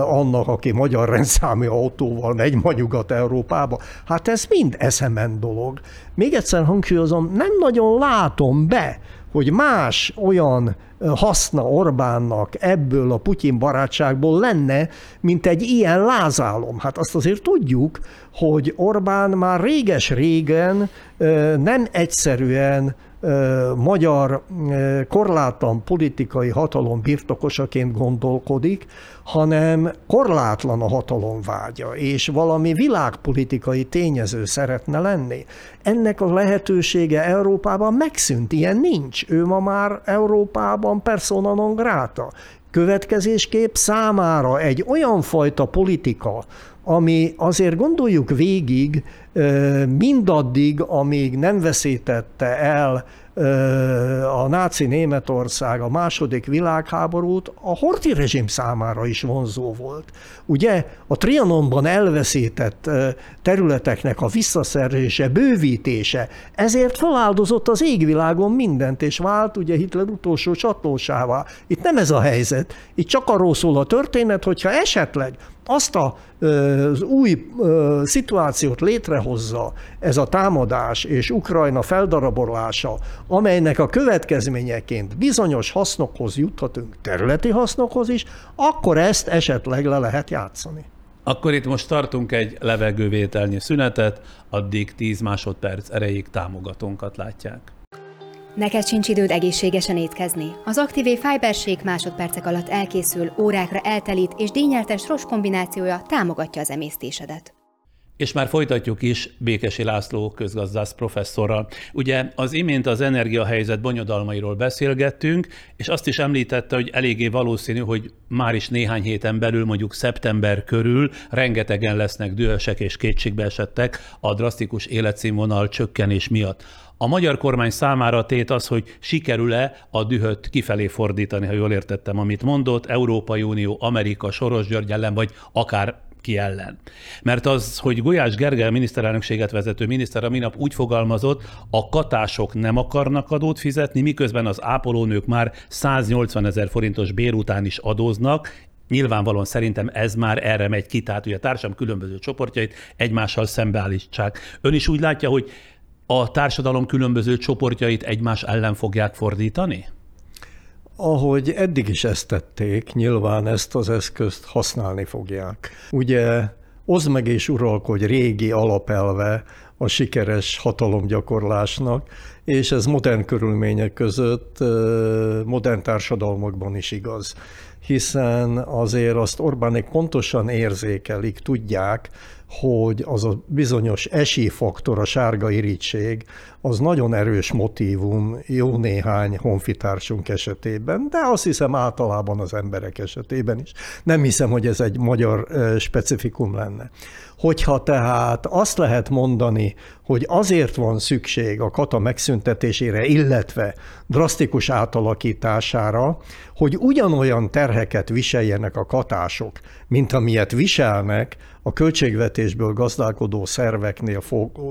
annak, aki magyar rendszámű autóval megy ma Nyugat-Európába. Hát ez mind eszemen dolog. Még egyszer hangsúlyozom, nem nagyon látom be, hogy más olyan haszna Orbánnak ebből a Putyin barátságból lenne, mint egy ilyen lázálom. Hát azt azért tudjuk, hogy Orbán már réges-régen nem egyszerűen magyar korlátlan politikai hatalom birtokosaként gondolkodik, hanem korlátlan a hatalom vágya, és valami világpolitikai tényező szeretne lenni. Ennek a lehetősége Európában megszűnt, ilyen nincs. Ő ma már Európában persona non grata. Következésképp számára egy olyan fajta politika, ami azért gondoljuk végig, mindaddig, amíg nem veszítette el a náci Németország a második világháborút a horti rezsim számára is vonzó volt. Ugye a Trianonban elveszített területeknek a visszaszerzése, bővítése, ezért feláldozott az égvilágon mindent, és vált ugye Hitler utolsó csatlósává. Itt nem ez a helyzet, itt csak arról szól a történet, hogyha esetleg azt a, az új szituációt létrehozza ez a támadás és Ukrajna feldarabolása, amelynek a következményeként bizonyos hasznokhoz juthatunk, területi hasznokhoz is, akkor ezt esetleg le lehet játszani. Akkor itt most tartunk egy levegővételnyi szünetet, addig 10 másodperc erejéig támogatónkat látják. Neked sincs időd egészségesen étkezni. Az Activé Fiberség másodpercek alatt elkészül, órákra eltelít és dínyeltes rossz kombinációja támogatja az emésztésedet. És már folytatjuk is Békesi László közgazdász professzorral. Ugye az imént az energiahelyzet bonyodalmairól beszélgettünk, és azt is említette, hogy eléggé valószínű, hogy már is néhány héten belül, mondjuk szeptember körül rengetegen lesznek dühösek és kétségbeesettek a drasztikus életszínvonal csökkenés miatt. A magyar kormány számára tét az, hogy sikerül-e a dühöt kifelé fordítani, ha jól értettem, amit mondott, Európai Unió, Amerika, Soros György ellen, vagy akár ki ellen. Mert az, hogy Gulyás Gergely miniszterelnökséget vezető miniszter a minap úgy fogalmazott, a katások nem akarnak adót fizetni, miközben az ápolónők már 180 ezer forintos bér után is adóznak, Nyilvánvalóan szerintem ez már erre megy ki, tehát hogy a társam különböző csoportjait egymással szembeállítsák. Ön is úgy látja, hogy a társadalom különböző csoportjait egymás ellen fogják fordítani? Ahogy eddig is ezt tették, nyilván ezt az eszközt használni fogják. Ugye oszd meg és uralkodj régi alapelve a sikeres hatalomgyakorlásnak, és ez modern körülmények között, modern társadalmakban is igaz hiszen azért azt Orbánék pontosan érzékelik, tudják, hogy az a bizonyos esélyfaktor, a sárga irítség, az nagyon erős motívum jó néhány honfitársunk esetében, de azt hiszem általában az emberek esetében is. Nem hiszem, hogy ez egy magyar specifikum lenne. Hogyha tehát azt lehet mondani, hogy azért van szükség a kata megszüntetésére, illetve drasztikus átalakítására, hogy ugyanolyan terheket viseljenek a katások, mint amilyet viselnek a költségvetésből gazdálkodó szerveknél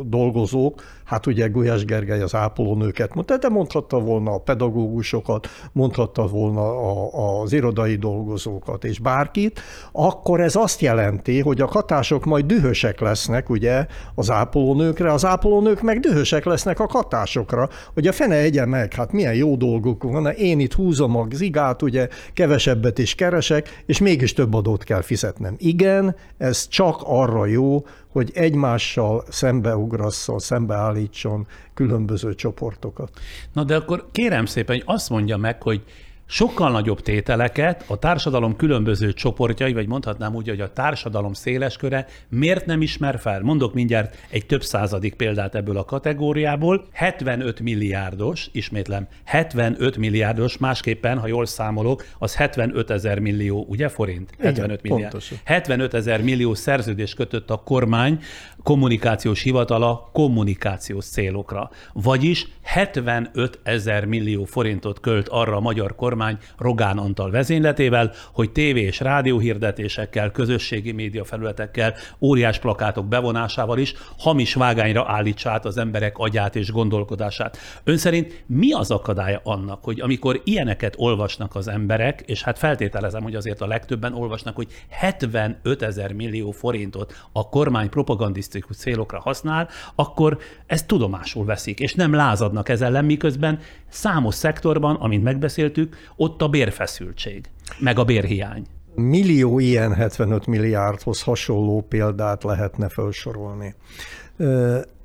dolgozók, hát ugye Gulyás Gergely az ápolónőket mondta, de mondhatta volna a pedagógusokat, mondhatta volna a, az irodai dolgozókat és bárkit, akkor ez azt jelenti, hogy a katások majd dühösek lesznek ugye az ápolónőkre, az ápolónők meg dühösek lesznek a katásokra, hogy a fene egye meg, hát milyen jó dolguk van, én itt húzom a zigát, ugye kevesebbet is keresek, és mégis több adót kell fizetnem. Igen, ez csak arra jó, hogy egymással szembeugrasszon, szembeállítson különböző csoportokat. Na de akkor kérem szépen, hogy azt mondja meg, hogy sokkal nagyobb tételeket a társadalom különböző csoportjai, vagy mondhatnám úgy, hogy a társadalom szélesköre miért nem ismer fel? Mondok mindjárt egy több századik példát ebből a kategóriából. 75 milliárdos, ismétlem, 75 milliárdos, másképpen, ha jól számolok, az 75 ezer millió, ugye forint? Igen, 75 milliárd. Pontosan. 75 ezer millió szerződés kötött a kormány kommunikációs hivatala kommunikációs célokra. Vagyis 75 ezer millió forintot költ arra a magyar kormány, kormány Rogán Antal vezényletével, hogy tévé és rádióhirdetésekkel, közösségi média felületekkel, óriás plakátok bevonásával is hamis vágányra állítsa át az emberek agyát és gondolkodását. Ön szerint mi az akadálya annak, hogy amikor ilyeneket olvasnak az emberek, és hát feltételezem, hogy azért a legtöbben olvasnak, hogy 75 ezer millió forintot a kormány propagandisztikus célokra használ, akkor ezt tudomásul veszik, és nem lázadnak ezzel ellen, miközben számos szektorban, amint megbeszéltük, ott a bérfeszültség, meg a bérhiány. Millió ilyen 75 milliárdhoz hasonló példát lehetne felsorolni.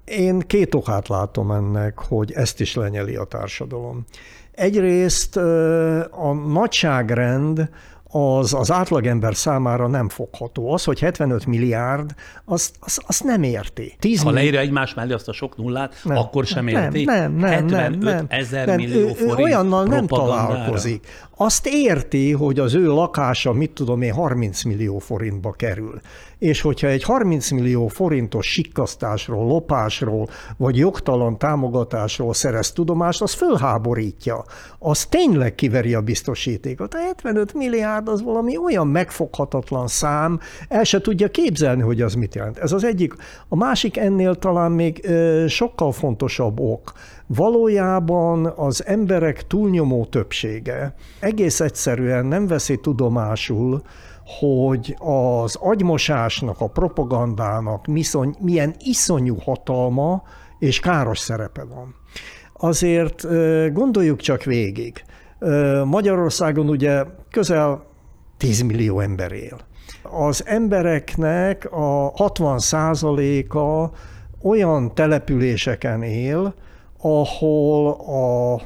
Én két okát látom ennek, hogy ezt is lenyeli a társadalom. Egyrészt a nagyságrend az az átlagember számára nem fogható. Az, hogy 75 milliárd, azt, azt, azt nem érti. 10 ha leírja egymás mellé azt a sok nullát, nem, akkor sem érti. Nem, nem, nem, nem, ezer nem, millió forint olyannal nem találkozik. Azt érti, hogy az ő lakása, mit tudom én, 30 millió forintba kerül és hogyha egy 30 millió forintos sikkasztásról, lopásról, vagy jogtalan támogatásról szerez tudomást, az fölháborítja. Az tényleg kiveri a biztosítékot. A 75 milliárd az valami olyan megfoghatatlan szám, el se tudja képzelni, hogy az mit jelent. Ez az egyik. A másik ennél talán még sokkal fontosabb ok. Valójában az emberek túlnyomó többsége egész egyszerűen nem veszi tudomásul, hogy az agymosásnak, a propagandának miszony, milyen iszonyú hatalma és káros szerepe van. Azért gondoljuk csak végig. Magyarországon ugye közel 10 millió ember él. Az embereknek a 60 a olyan településeken él, ahol a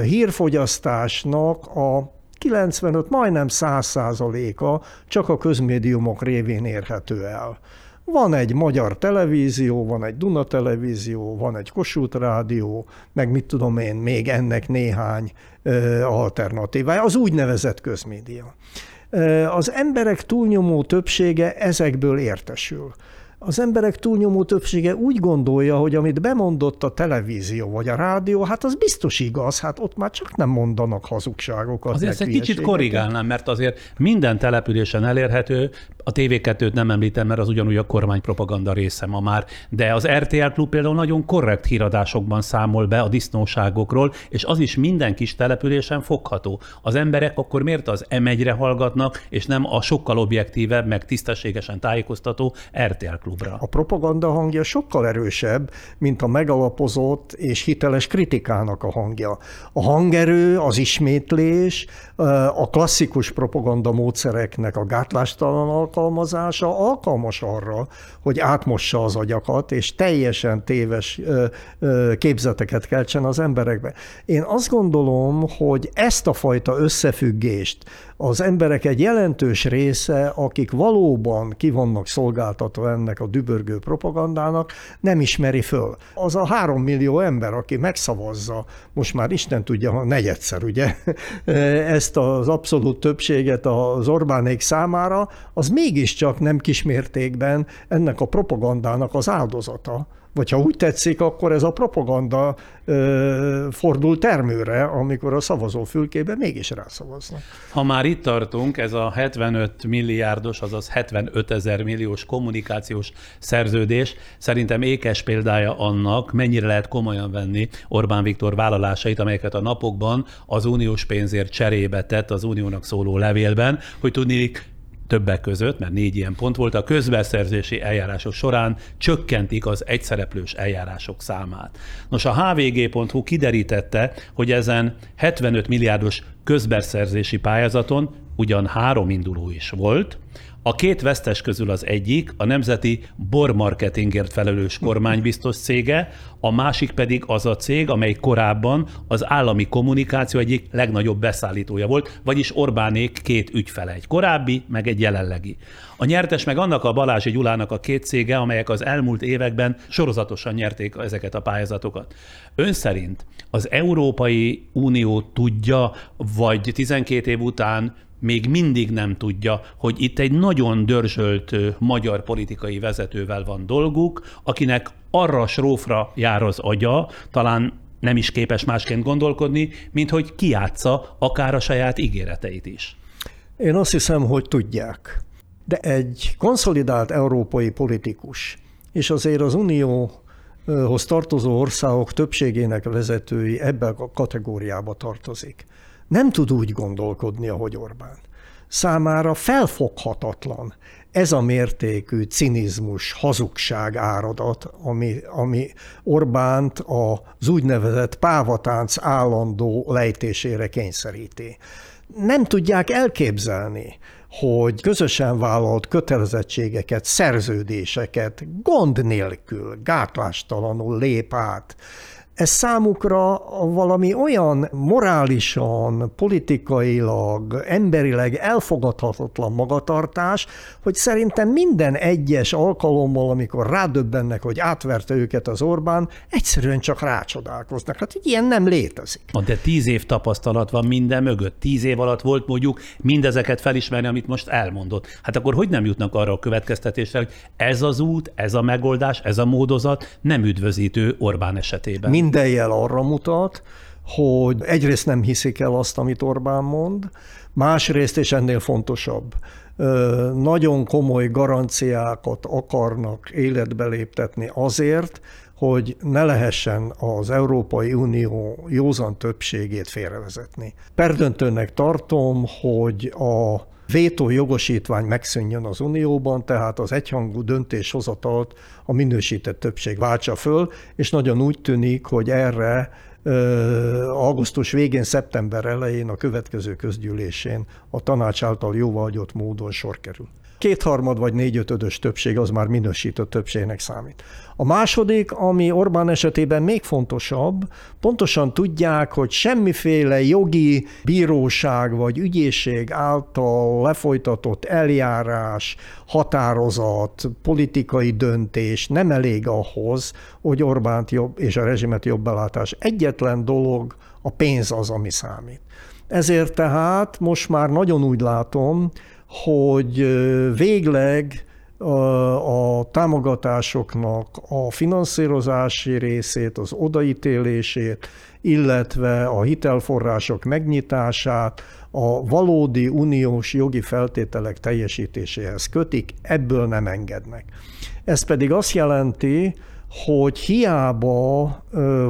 hírfogyasztásnak a 95, majdnem 100 százaléka csak a közmédiumok révén érhető el. Van egy magyar televízió, van egy Duna televízió, van egy Kossuth rádió, meg mit tudom én, még ennek néhány alternatívája, az úgynevezett közmédia. Az emberek túlnyomó többsége ezekből értesül az emberek túlnyomó többsége úgy gondolja, hogy amit bemondott a televízió vagy a rádió, hát az biztos igaz, hát ott már csak nem mondanak hazugságokat. Azért ezt egy kicsit korrigálnám, mert azért minden településen elérhető, a TV2-t nem említem, mert az ugyanúgy a kormánypropaganda része ma már, de az RTL Klub például nagyon korrekt híradásokban számol be a disznóságokról, és az is minden kis településen fogható. Az emberek akkor miért az M1-re hallgatnak, és nem a sokkal objektívebb, meg tisztességesen tájékoztató RTL klubra. A propaganda hangja sokkal erősebb, mint a megalapozott és hiteles kritikának a hangja. A hangerő, az ismétlés, a klasszikus propaganda módszereknek a gátlástalan alkalmazása alkalmas arra, hogy átmossa az agyakat, és teljesen téves képzeteket keltsen az emberekbe. Én azt gondolom, hogy ezt a fajta összefüggést az emberek egy jelentős része, akik valóban ki vannak szolgáltatva ennek a dübörgő propagandának, nem ismeri föl. Az a három millió ember, aki megszavazza, most már Isten tudja, negyedszer, ugye, ezt az abszolút többséget az Orbánék számára, az mégiscsak nem kismértékben ennek a propagandának az áldozata vagy ha úgy tetszik, akkor ez a propaganda ö, fordul termőre, amikor a szavazófülkébe mégis rászavaznak. Ha már itt tartunk, ez a 75 milliárdos, azaz 75 ezer milliós kommunikációs szerződés szerintem ékes példája annak, mennyire lehet komolyan venni Orbán Viktor vállalásait, amelyeket a napokban az uniós pénzért cserébe tett az uniónak szóló levélben, hogy tudni Többek között, mert négy ilyen pont volt, a közbeszerzési eljárások során csökkentik az egyszereplős eljárások számát. Nos, a hvg.hu kiderítette, hogy ezen 75 milliárdos közbeszerzési pályázaton ugyan három induló is volt, a két vesztes közül az egyik a nemzeti bormarketingért felelős kormánybiztos cége, a másik pedig az a cég, amely korábban az állami kommunikáció egyik legnagyobb beszállítója volt, vagyis Orbánék két ügyfele, egy korábbi, meg egy jelenlegi. A nyertes meg annak a Balázsi Gyulának a két cége, amelyek az elmúlt években sorozatosan nyerték ezeket a pályázatokat. Ön szerint az Európai Unió tudja, vagy 12 év után még mindig nem tudja, hogy itt egy nagyon dörzsölt magyar politikai vezetővel van dolguk, akinek arra srófra jár az agya, talán nem is képes másként gondolkodni, mint hogy kiátsza akár a saját ígéreteit is. Én azt hiszem, hogy tudják. De egy konszolidált európai politikus, és azért az Unióhoz tartozó országok többségének vezetői ebben a kategóriába tartozik nem tud úgy gondolkodni, ahogy Orbán. Számára felfoghatatlan ez a mértékű cinizmus, hazugság áradat, ami, ami Orbánt az úgynevezett pávatánc állandó lejtésére kényszeríti. Nem tudják elképzelni, hogy közösen vállalt kötelezettségeket, szerződéseket gond nélkül, gátlástalanul lép át ez számukra valami olyan morálisan, politikailag, emberileg elfogadhatatlan magatartás, hogy szerintem minden egyes alkalommal, amikor rádöbbennek, hogy átverte őket az Orbán, egyszerűen csak rácsodálkoznak. Hát ilyen nem létezik. De tíz év tapasztalat van minden mögött. Tíz év alatt volt mondjuk mindezeket felismerni, amit most elmondott. Hát akkor hogy nem jutnak arra a következtetésre, hogy ez az út, ez a megoldás, ez a módozat nem üdvözítő Orbán esetében? Mind minden jel arra mutat, hogy egyrészt nem hiszik el azt, amit Orbán mond, másrészt, és ennél fontosabb, nagyon komoly garanciákat akarnak életbe léptetni azért, hogy ne lehessen az Európai Unió józan többségét félrevezetni. Perdöntőnek tartom, hogy a vétó jogosítvány megszűnjön az Unióban, tehát az egyhangú döntéshozatalt a minősített többség váltsa föl, és nagyon úgy tűnik, hogy erre augusztus végén, szeptember elején a következő közgyűlésén a tanács által jóváhagyott módon sor kerül kétharmad vagy négyötödös többség az már minősített többségnek számít. A második, ami Orbán esetében még fontosabb, pontosan tudják, hogy semmiféle jogi bíróság vagy ügyészség által lefolytatott eljárás, határozat, politikai döntés nem elég ahhoz, hogy Orbánt jobb és a rezsimet jobb belátás. Egyetlen dolog, a pénz az, ami számít. Ezért tehát most már nagyon úgy látom, hogy végleg a támogatásoknak a finanszírozási részét, az odaítélését, illetve a hitelforrások megnyitását a valódi uniós jogi feltételek teljesítéséhez kötik, ebből nem engednek. Ez pedig azt jelenti, hogy hiába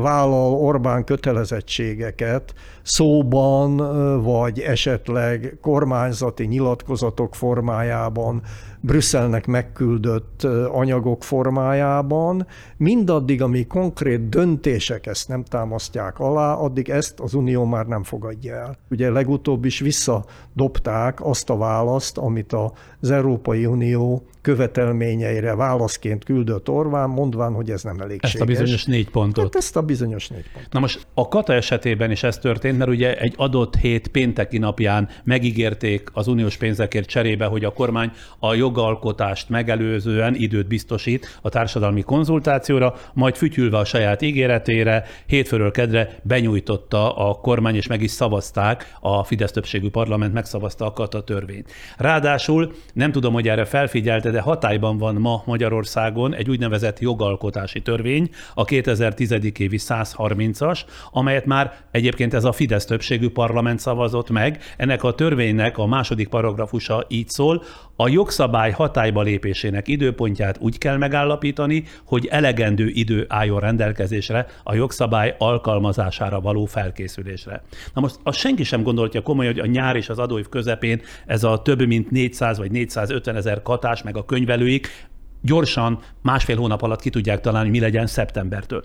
vállal Orbán kötelezettségeket szóban, vagy esetleg kormányzati nyilatkozatok formájában, Brüsszelnek megküldött anyagok formájában, mindaddig, amíg konkrét döntések ezt nem támasztják alá, addig ezt az Unió már nem fogadja el. Ugye legutóbb is visszadobták azt a választ, amit az Európai Unió követelményeire válaszként küldött Orbán, mondván, hogy ez nem elégséges. Ezt a bizonyos négy pontot. Hát ezt a bizonyos négy pontot. Na most a Kata esetében is ez történt, mert ugye egy adott hét pénteki napján megígérték az uniós pénzekért cserébe, hogy a kormány a jogalkotást megelőzően időt biztosít a társadalmi konzultációra, majd fütyülve a saját ígéretére hétfőről kedre benyújtotta a kormány, és meg is szavazták, a Fidesz többségű parlament megszavazta a Kata törvényt. Ráadásul nem tudom, hogy erre felfigyelte, de hatályban van ma Magyarországon egy úgynevezett jogalkotási törvény, a 2010. évi 130-as, amelyet már egyébként ez a Fidesz többségű parlament szavazott meg. Ennek a törvénynek a második paragrafusa így szól, a jogszabály hatályba lépésének időpontját úgy kell megállapítani, hogy elegendő idő álljon rendelkezésre a jogszabály alkalmazására való felkészülésre. Na most azt senki sem gondolja komolyan, hogy a nyár és az adóév közepén ez a több mint 400 vagy 450 ezer katás, meg a könyvelőik gyorsan másfél hónap alatt ki tudják találni, mi legyen szeptembertől.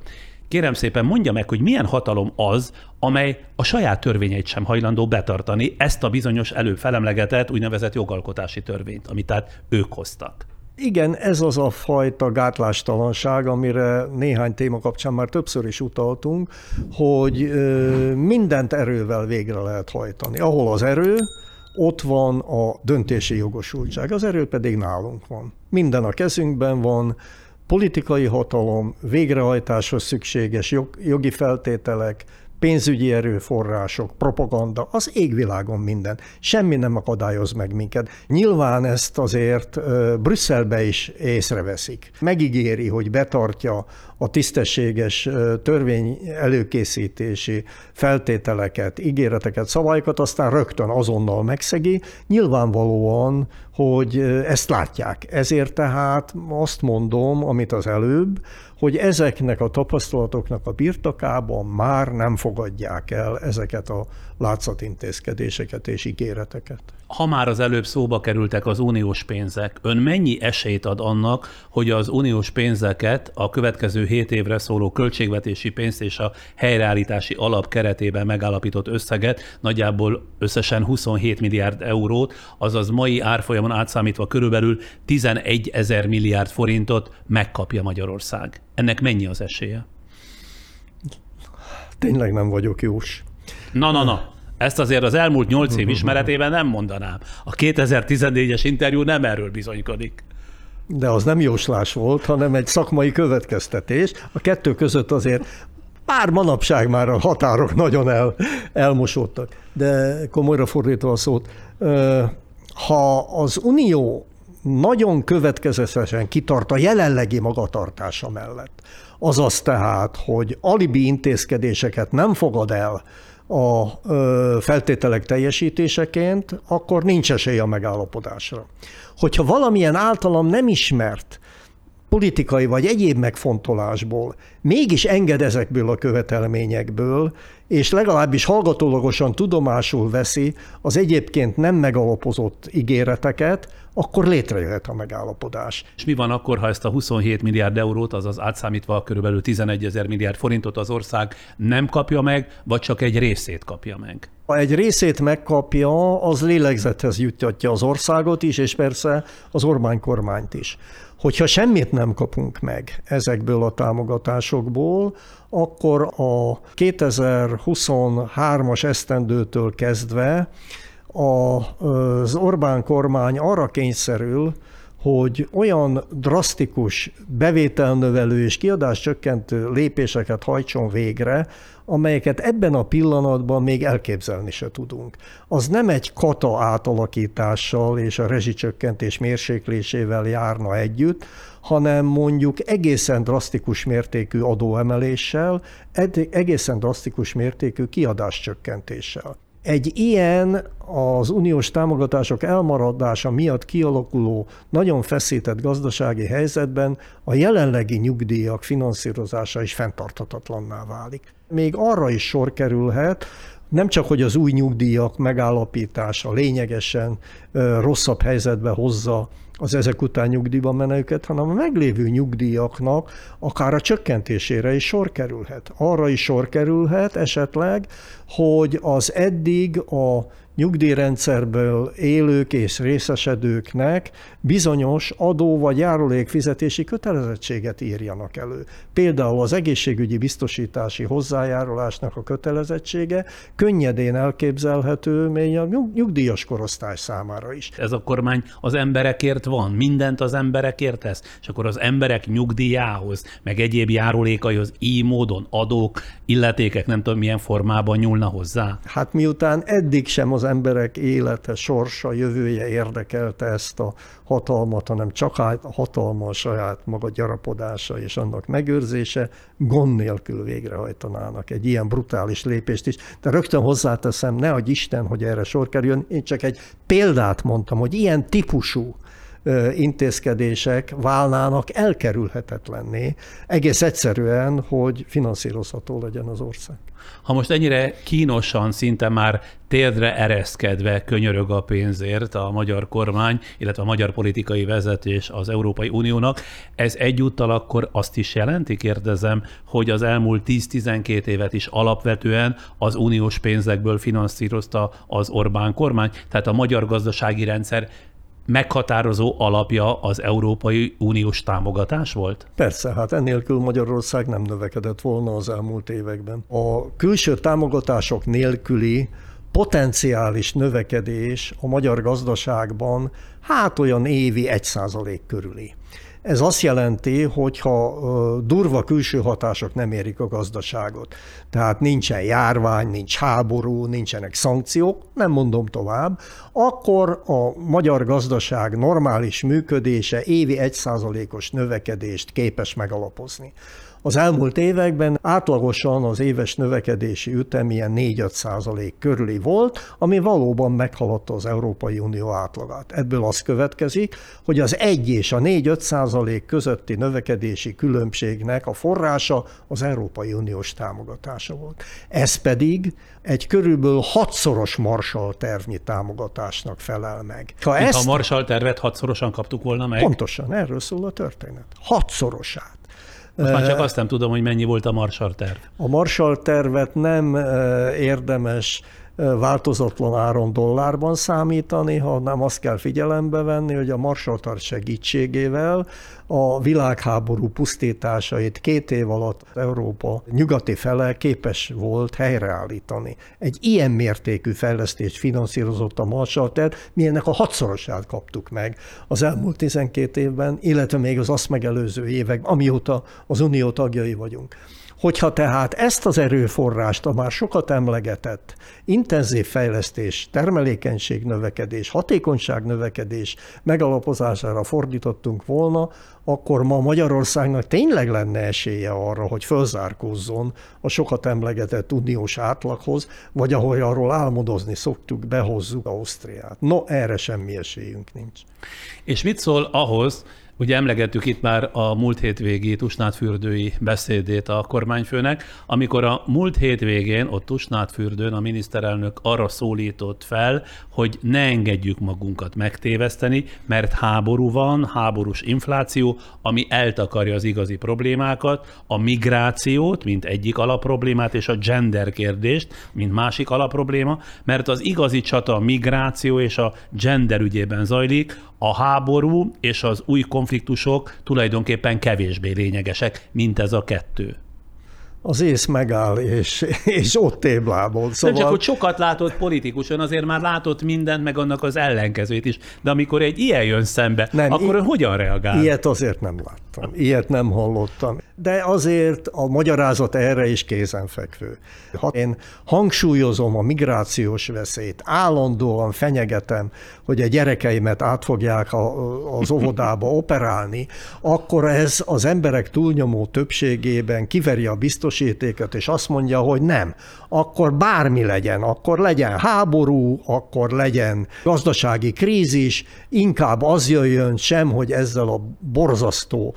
Kérem szépen mondja meg, hogy milyen hatalom az, amely a saját törvényeit sem hajlandó betartani, ezt a bizonyos előbb felemlegetett úgynevezett jogalkotási törvényt, amit tehát ők hoztak. Igen, ez az a fajta gátlástalanság, amire néhány téma kapcsán már többször is utaltunk, hogy mindent erővel végre lehet hajtani. Ahol az erő, ott van a döntési jogosultság, az erő pedig nálunk van. Minden a kezünkben van, politikai hatalom, végrehajtáshoz szükséges jogi feltételek, pénzügyi erőforrások, propaganda, az égvilágon minden. Semmi nem akadályoz meg minket. Nyilván ezt azért Brüsszelbe is észreveszik. Megígéri, hogy betartja a tisztességes törvény előkészítési feltételeket, ígéreteket, szabályokat, aztán rögtön azonnal megszegi. Nyilvánvalóan, hogy ezt látják. Ezért tehát azt mondom, amit az előbb, hogy ezeknek a tapasztalatoknak a birtokában már nem fogadják el ezeket a látszatintézkedéseket és ígéreteket. Ha már az előbb szóba kerültek az uniós pénzek, ön mennyi esélyt ad annak, hogy az uniós pénzeket a következő 7 évre szóló költségvetési pénzt és a helyreállítási alap keretében megállapított összeget, nagyjából összesen 27 milliárd eurót, azaz mai árfolyamon átszámítva körülbelül 11 ezer milliárd forintot megkapja Magyarország. Ennek mennyi az esélye? Tényleg nem vagyok jós. Na, na, na. Ezt azért az elmúlt nyolc év ismeretében nem mondanám. A 2014-es interjú nem erről bizonykodik. De az nem jóslás volt, hanem egy szakmai következtetés. A kettő között azért pár manapság már a határok nagyon el, elmosódtak. De komolyra fordítva a szót, ha az Unió nagyon következetesen kitart a jelenlegi magatartása mellett, azaz tehát, hogy alibi intézkedéseket nem fogad el a feltételek teljesítéseként, akkor nincs esély a megállapodásra. Hogyha valamilyen általam nem ismert politikai vagy egyéb megfontolásból mégis enged ezekből a követelményekből, és legalábbis hallgatólagosan tudomásul veszi az egyébként nem megalapozott ígéreteket, akkor létrejöhet a megállapodás. És mi van akkor, ha ezt a 27 milliárd eurót, azaz átszámítva körülbelül 11 ezer milliárd forintot az ország nem kapja meg, vagy csak egy részét kapja meg? Ha egy részét megkapja, az lélegzethez juttatja az országot is, és persze az Orbán kormányt is. Hogyha semmit nem kapunk meg ezekből a támogatásokból, akkor a 2023-as esztendőtől kezdve az Orbán kormány arra kényszerül, hogy olyan drasztikus bevételnövelő és kiadáscsökkentő lépéseket hajtson végre, amelyeket ebben a pillanatban még elképzelni se tudunk. Az nem egy kata átalakítással és a rezsicsökkentés mérséklésével járna együtt, hanem mondjuk egészen drasztikus mértékű adóemeléssel, egészen drasztikus mértékű kiadáscsökkentéssel. Egy ilyen az uniós támogatások elmaradása miatt kialakuló nagyon feszített gazdasági helyzetben a jelenlegi nyugdíjak finanszírozása is fenntarthatatlanná válik. Még arra is sor kerülhet, nem csak, hogy az új nyugdíjak megállapítása lényegesen rosszabb helyzetbe hozza az ezek után nyugdíjban menőket, hanem a meglévő nyugdíjaknak akár a csökkentésére is sor kerülhet. Arra is sor kerülhet esetleg, hogy az eddig a nyugdíjrendszerből élők és részesedőknek bizonyos adó vagy járulékfizetési kötelezettséget írjanak elő. Például az egészségügyi biztosítási hozzájárulásnak a kötelezettsége könnyedén elképzelhető még a nyugdíjas korosztály számára is. Ez a kormány az emberekért van, mindent az emberekért tesz, és akkor az emberek nyugdíjához, meg egyéb járulékaihoz így módon adók, illetékek nem tudom milyen formában nyúlna hozzá? Hát miután eddig sem az emberek élete, sorsa, jövője érdekelte ezt a hatalmat, hanem csak a hatalma a saját maga gyarapodása és annak megőrzése, gond nélkül végrehajtanának egy ilyen brutális lépést is. De rögtön hozzáteszem, ne adj Isten, hogy erre sor kerüljön, én csak egy példát mondtam, hogy ilyen típusú intézkedések válnának elkerülhetetlenné, egész egyszerűen, hogy finanszírozható legyen az ország. Ha most ennyire kínosan, szinte már térdre ereszkedve könyörög a pénzért a magyar kormány, illetve a magyar politikai vezetés az Európai Uniónak, ez egyúttal akkor azt is jelenti, kérdezem, hogy az elmúlt 10-12 évet is alapvetően az uniós pénzekből finanszírozta az Orbán kormány, tehát a magyar gazdasági rendszer meghatározó alapja az Európai Uniós támogatás volt? Persze, hát ennélkül Magyarország nem növekedett volna az elmúlt években. A külső támogatások nélküli potenciális növekedés a magyar gazdaságban hát olyan évi 1% körüli. Ez azt jelenti, hogyha durva külső hatások nem érik a gazdaságot, tehát nincsen járvány, nincs háború, nincsenek szankciók, nem mondom tovább, akkor a magyar gazdaság normális működése évi 1%-os növekedést képes megalapozni. Az elmúlt években átlagosan az éves növekedési ütem ilyen 4-5 százalék körüli volt, ami valóban meghaladta az Európai Unió átlagát. Ebből az következik, hogy az 1 és a 4-5 százalék közötti növekedési különbségnek a forrása az Európai Uniós támogatása volt. Ez pedig egy körülbelül hatszoros Marshall tervnyi támogatásnak felel meg. Ha ezt, a Marshall tervet hatszorosan kaptuk volna meg? Pontosan, erről szól a történet. Hatszorosát. Most már csak azt nem tudom, hogy mennyi volt a Marshall terv. A Marshall tervet nem érdemes változatlan áron dollárban számítani, hanem azt kell figyelembe venni, hogy a Marshall segítségével a világháború pusztításait két év alatt Európa nyugati fele képes volt helyreállítani. Egy ilyen mértékű fejlesztést finanszírozott a Marshall terv, mi ennek a hatszorosát kaptuk meg az elmúlt 12 évben, illetve még az azt megelőző évek, amióta az Unió tagjai vagyunk. Hogyha tehát ezt az erőforrást a már sokat emlegetett intenzív fejlesztés, termelékenység növekedés, hatékonyság növekedés megalapozására fordítottunk volna, akkor ma Magyarországnak tényleg lenne esélye arra, hogy fölzárkózzon a sokat emlegetett uniós átlaghoz, vagy ahogy arról álmodozni szoktuk, behozzuk Ausztriát. No, erre semmi esélyünk nincs. És mit szól ahhoz, Ugye emlegettük itt már a múlt hétvégi Tusnádfürdői beszédét a kormányfőnek, amikor a múlt hétvégén ott Tusnádfürdőn a miniszterelnök arra szólított fel, hogy ne engedjük magunkat megtéveszteni, mert háború van, háborús infláció, ami eltakarja az igazi problémákat, a migrációt, mint egyik alapproblémát, és a gender kérdést, mint másik alapprobléma, mert az igazi csata a migráció és a gender ügyében zajlik, a háború és az új konfliktusok tulajdonképpen kevésbé lényegesek, mint ez a kettő az ész megáll, és, és ott téblából. Szóval... Nem csak, hogy sokat látott politikusan, azért már látott mindent, meg annak az ellenkezőt is. De amikor egy ilyen jön szembe, nem, akkor i- hogyan reagál? Ilyet azért nem láttam, ilyet nem hallottam. De azért a magyarázat erre is kézenfekvő. Ha én hangsúlyozom a migrációs veszélyt, állandóan fenyegetem, hogy a gyerekeimet át fogják a, az óvodába operálni, akkor ez az emberek túlnyomó többségében kiveri a biztos biztosítékot, és azt mondja, hogy nem, akkor bármi legyen, akkor legyen háború, akkor legyen gazdasági krízis, inkább az jöjjön sem, hogy ezzel a borzasztó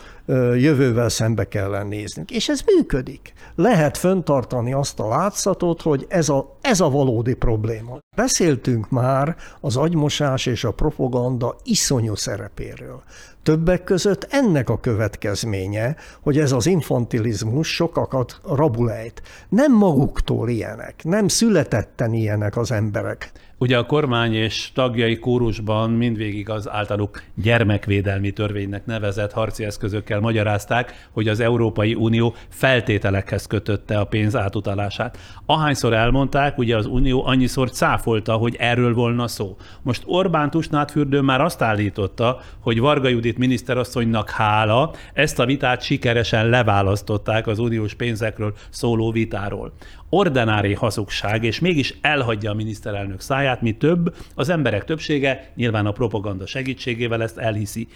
jövővel szembe kell néznünk. És ez működik. Lehet föntartani azt a látszatot, hogy ez a, ez a valódi probléma. Beszéltünk már az agymosás és a propaganda iszonyú szerepéről. Többek között ennek a következménye, hogy ez az infantilizmus sokakat rabulejt. Nem maguktól ilyenek, nem születetten ilyenek az emberek. Ugye a kormány és tagjai kórusban mindvégig az általuk gyermekvédelmi törvénynek nevezett harci eszközökkel magyarázták, hogy az Európai Unió feltételekhez kötötte a pénz átutalását. Ahányszor elmondták, ugye az Unió annyiszor cáfolta, hogy erről volna szó. Most Orbán Tusnádfürdő már azt állította, hogy Varga Judit miniszterasszonynak hála, ezt a vitát sikeresen leválasztották az uniós pénzekről szóló vitáról ordinári hazugság, és mégis elhagyja a miniszterelnök száját, mi több, az emberek többsége nyilván a propaganda segítségével ezt elhiszi.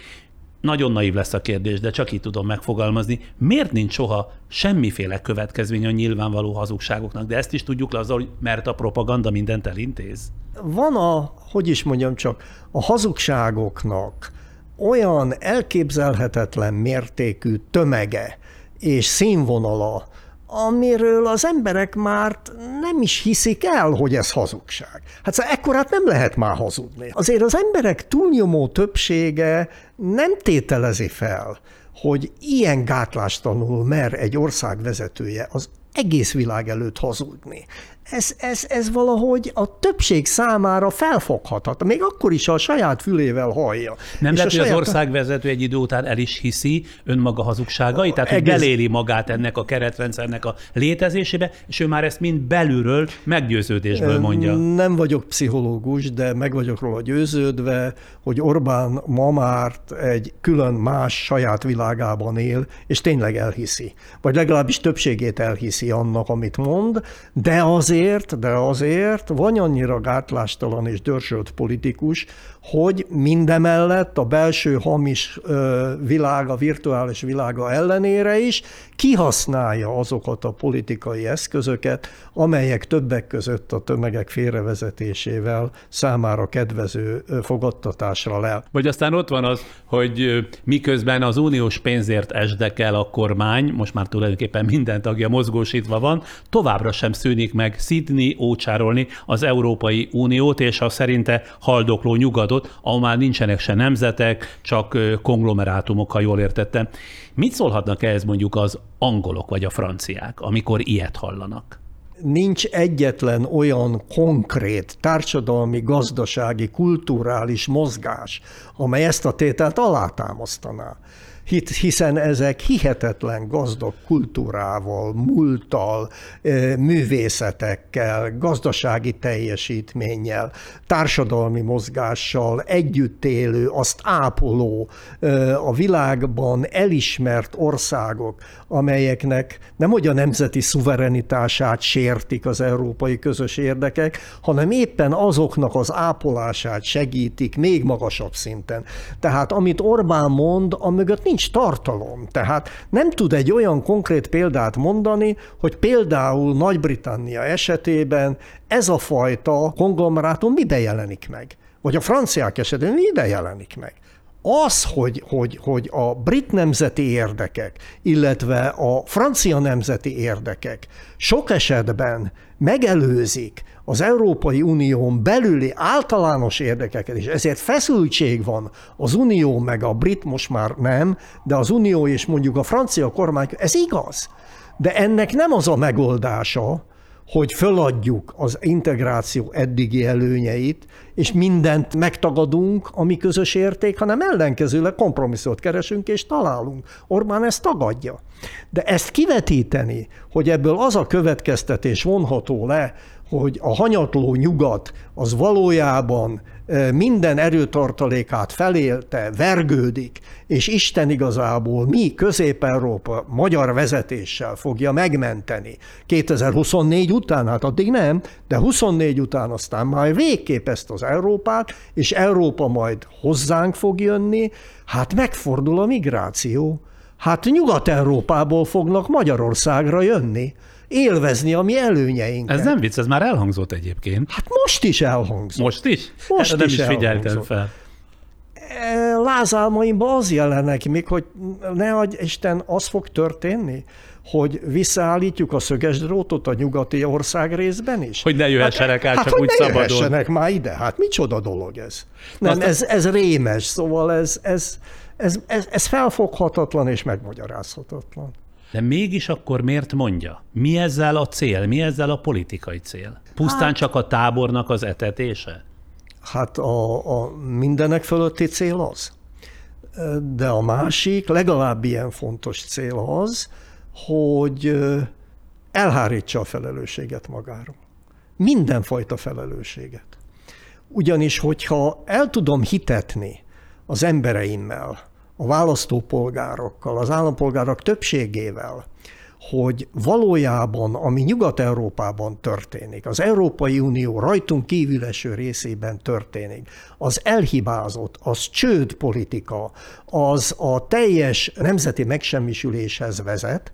Nagyon naív lesz a kérdés, de csak így tudom megfogalmazni. Miért nincs soha semmiféle következmény a nyilvánvaló hazugságoknak? De ezt is tudjuk le azzal, mert a propaganda mindent elintéz. Van a, hogy is mondjam csak, a hazugságoknak olyan elképzelhetetlen mértékű tömege és színvonala, amiről az emberek már nem is hiszik el, hogy ez hazugság. Hát szóval ekkorát nem lehet már hazudni. Azért az emberek túlnyomó többsége nem tételezi fel, hogy ilyen gátlástalanul mer egy ország vezetője az egész világ előtt hazudni ez, ez, ez valahogy a többség számára felfoghatat, még akkor is, ha a saját fülével hallja. Nem lehet, hogy saját... az országvezető egy idő után el is hiszi önmaga hazugságait, tehát egész... hogy beléli magát ennek a keretrendszernek a létezésébe, és ő már ezt mind belülről meggyőződésből mondja. Nem vagyok pszichológus, de meg vagyok róla győződve, hogy Orbán ma már egy külön más saját világában él, és tényleg elhiszi. Vagy legalábbis többségét elhiszi annak, amit mond, de azért azért, de azért van annyira gátlástalan és dörsölt politikus, hogy mindemellett a belső hamis világa, virtuális világa ellenére is kihasználja azokat a politikai eszközöket, amelyek többek között a tömegek félrevezetésével számára kedvező fogadtatásra lel. Vagy aztán ott van az, hogy miközben az uniós pénzért esdekel a kormány, most már tulajdonképpen minden tagja mozgósítva van, továbbra sem szűnik meg szidni, ócsárolni az Európai Uniót és a szerinte haldokló nyugadot, országot, ahol már nincsenek se nemzetek, csak konglomerátumok, ha jól értettem. Mit szólhatnak ehhez mondjuk az angolok vagy a franciák, amikor ilyet hallanak? nincs egyetlen olyan konkrét társadalmi, gazdasági, kulturális mozgás, amely ezt a tételt alátámasztaná hiszen ezek hihetetlen gazdag kultúrával, múlttal, művészetekkel, gazdasági teljesítménnyel, társadalmi mozgással együtt élő, azt ápoló, a világban elismert országok, amelyeknek nem hogy a nemzeti szuverenitását sértik az európai közös érdekek, hanem éppen azoknak az ápolását segítik még magasabb szinten. Tehát amit Orbán mond, amögött nincs nincs tartalom. Tehát nem tud egy olyan konkrét példát mondani, hogy például Nagy-Britannia esetében ez a fajta konglomerátum mibe jelenik meg. Vagy a franciák esetében mibe jelenik meg az, hogy, hogy, hogy a brit nemzeti érdekek, illetve a francia nemzeti érdekek sok esetben megelőzik az Európai Unión belüli általános érdekeket, és ezért feszültség van az Unió meg a brit most már nem, de az Unió és mondjuk a francia kormány, ez igaz. De ennek nem az a megoldása, hogy föladjuk az integráció eddigi előnyeit, és mindent megtagadunk, ami közös érték, hanem ellenkezőleg kompromisszot keresünk és találunk. Orbán ezt tagadja. De ezt kivetíteni, hogy ebből az a következtetés vonható le, hogy a hanyatló nyugat az valójában minden erőtartalékát felélte, vergődik, és Isten igazából mi, Közép-Európa magyar vezetéssel fogja megmenteni. 2024 után, hát addig nem, de 24 után aztán már végképp ezt az Európát, és Európa majd hozzánk fog jönni, hát megfordul a migráció, Hát Nyugat-Európából fognak Magyarországra jönni, élvezni a mi előnyeinket. Ez nem vicc, ez már elhangzott egyébként. Hát most is elhangzott. Most is? Most Erre is nem is figyeltem elhangzott. fel. E, Lázálmaimban az jelenek még, hogy ne adj Isten, az fog történni, hogy visszaállítjuk a szöges drótot a nyugati ország részben is? Hogy ne jöhessenek át hát, csak hogy úgy szabadon. jöhessenek már ide, hát micsoda dolog ez? Nem, Aztán- ez, ez rémes, szóval ez, ez, ez, ez, ez felfoghatatlan és megmagyarázhatatlan. De mégis akkor miért mondja? Mi ezzel a cél? Mi ezzel a politikai cél? Pusztán hát... csak a tábornak az etetése? Hát a, a mindenek fölötti cél az. De a másik, legalább ilyen fontos cél az, hogy elhárítsa a felelősséget magáról. Mindenfajta felelősséget. Ugyanis, hogyha el tudom hitetni az embereimmel, a választópolgárokkal, az állampolgárok többségével, hogy valójában, ami Nyugat-Európában történik, az Európai Unió rajtunk kívül eső részében történik, az elhibázott, az csőd politika, az a teljes nemzeti megsemmisüléshez vezet,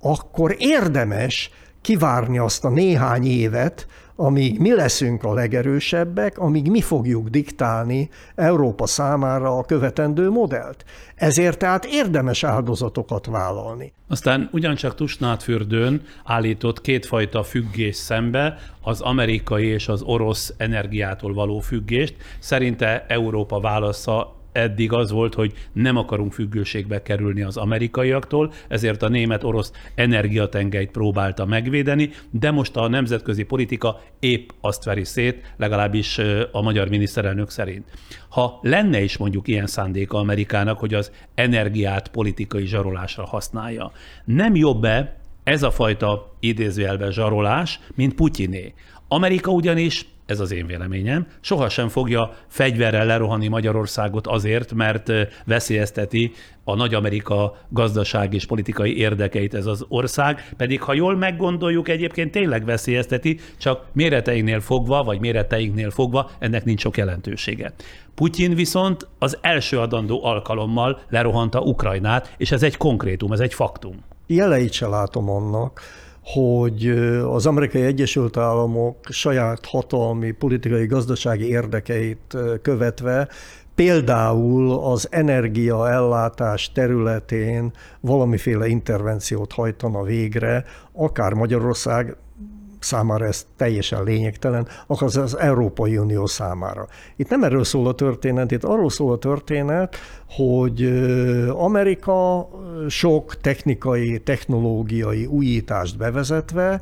akkor érdemes kivárni azt a néhány évet, amíg mi leszünk a legerősebbek, amíg mi fogjuk diktálni Európa számára a követendő modellt. Ezért tehát érdemes áldozatokat vállalni. Aztán ugyancsak Tusnádfürdőn állított kétfajta függés szembe, az amerikai és az orosz energiától való függést. Szerinte Európa válasza eddig az volt, hogy nem akarunk függőségbe kerülni az amerikaiaktól, ezért a német-orosz energiatengelyt próbálta megvédeni, de most a nemzetközi politika épp azt veri szét, legalábbis a magyar miniszterelnök szerint. Ha lenne is mondjuk ilyen szándéka Amerikának, hogy az energiát politikai zsarolásra használja, nem jobb-e ez a fajta idézőjelben zsarolás, mint Putyiné? Amerika ugyanis ez az én véleményem, sohasem fogja fegyverrel lerohanni Magyarországot azért, mert veszélyezteti a Nagy Amerika gazdaság és politikai érdekeit ez az ország, pedig ha jól meggondoljuk, egyébként tényleg veszélyezteti, csak méreteinknél fogva, vagy méreteinknél fogva, ennek nincs sok jelentősége. Putyin viszont az első adandó alkalommal lerohanta Ukrajnát, és ez egy konkrétum, ez egy faktum. Jeleit se látom annak, hogy az Amerikai Egyesült Államok saját hatalmi, politikai, gazdasági érdekeit követve például az energiaellátás területén valamiféle intervenciót hajtana végre, akár Magyarország számára ez teljesen lényegtelen, az az Európai Unió számára. Itt nem erről szól a történet, itt arról szól a történet, hogy Amerika sok technikai, technológiai újítást bevezetve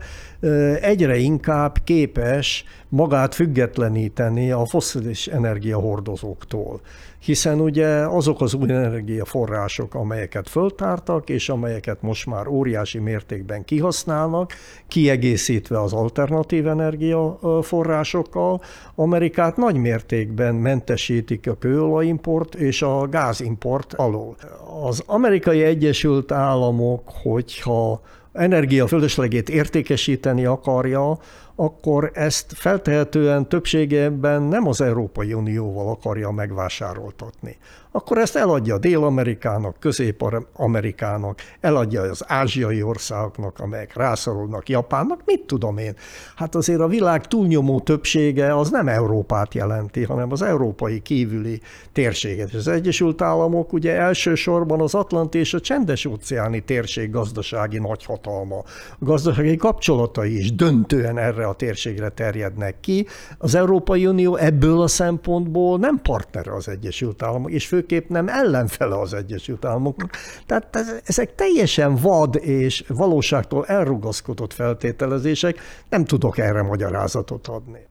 egyre inkább képes magát függetleníteni a foszilis energiahordozóktól. Hiszen ugye azok az új energiaforrások, amelyeket föltártak, és amelyeket most már óriási mértékben kihasználnak, kiegészítve az alternatív energiaforrásokkal, Amerikát nagy mértékben mentesítik a kőolajimport és a gázimport alól. Az amerikai Egyesült Államok, hogyha energia fölöslegét értékesíteni akarja, akkor ezt feltehetően többségében nem az Európai Unióval akarja megvásároltatni. Akkor ezt eladja Dél-Amerikának, Közép-Amerikának, eladja az ázsiai országoknak, amelyek rászorodnak Japánnak, mit tudom én. Hát azért a világ túlnyomó többsége az nem Európát jelenti, hanem az európai kívüli térséget. És az Egyesült Államok ugye elsősorban az Atlanti és a Csendes-óceáni térség gazdasági nagyhatalma. A gazdasági kapcsolatai is döntően erre a térségre terjednek ki. Az Európai Unió ebből a szempontból nem partnere az Egyesült Államok, és főképp nem ellenfele az Egyesült Államoknak. Tehát ezek teljesen vad és valóságtól elrugaszkodott feltételezések, nem tudok erre magyarázatot adni.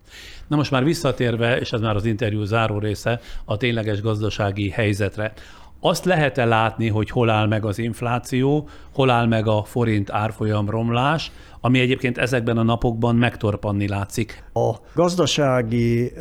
Na most már visszatérve, és ez már az interjú záró része, a tényleges gazdasági helyzetre. Azt lehet-e látni, hogy hol áll meg az infláció, hol áll meg a forint árfolyam romlás, ami egyébként ezekben a napokban megtorpanni látszik? A gazdasági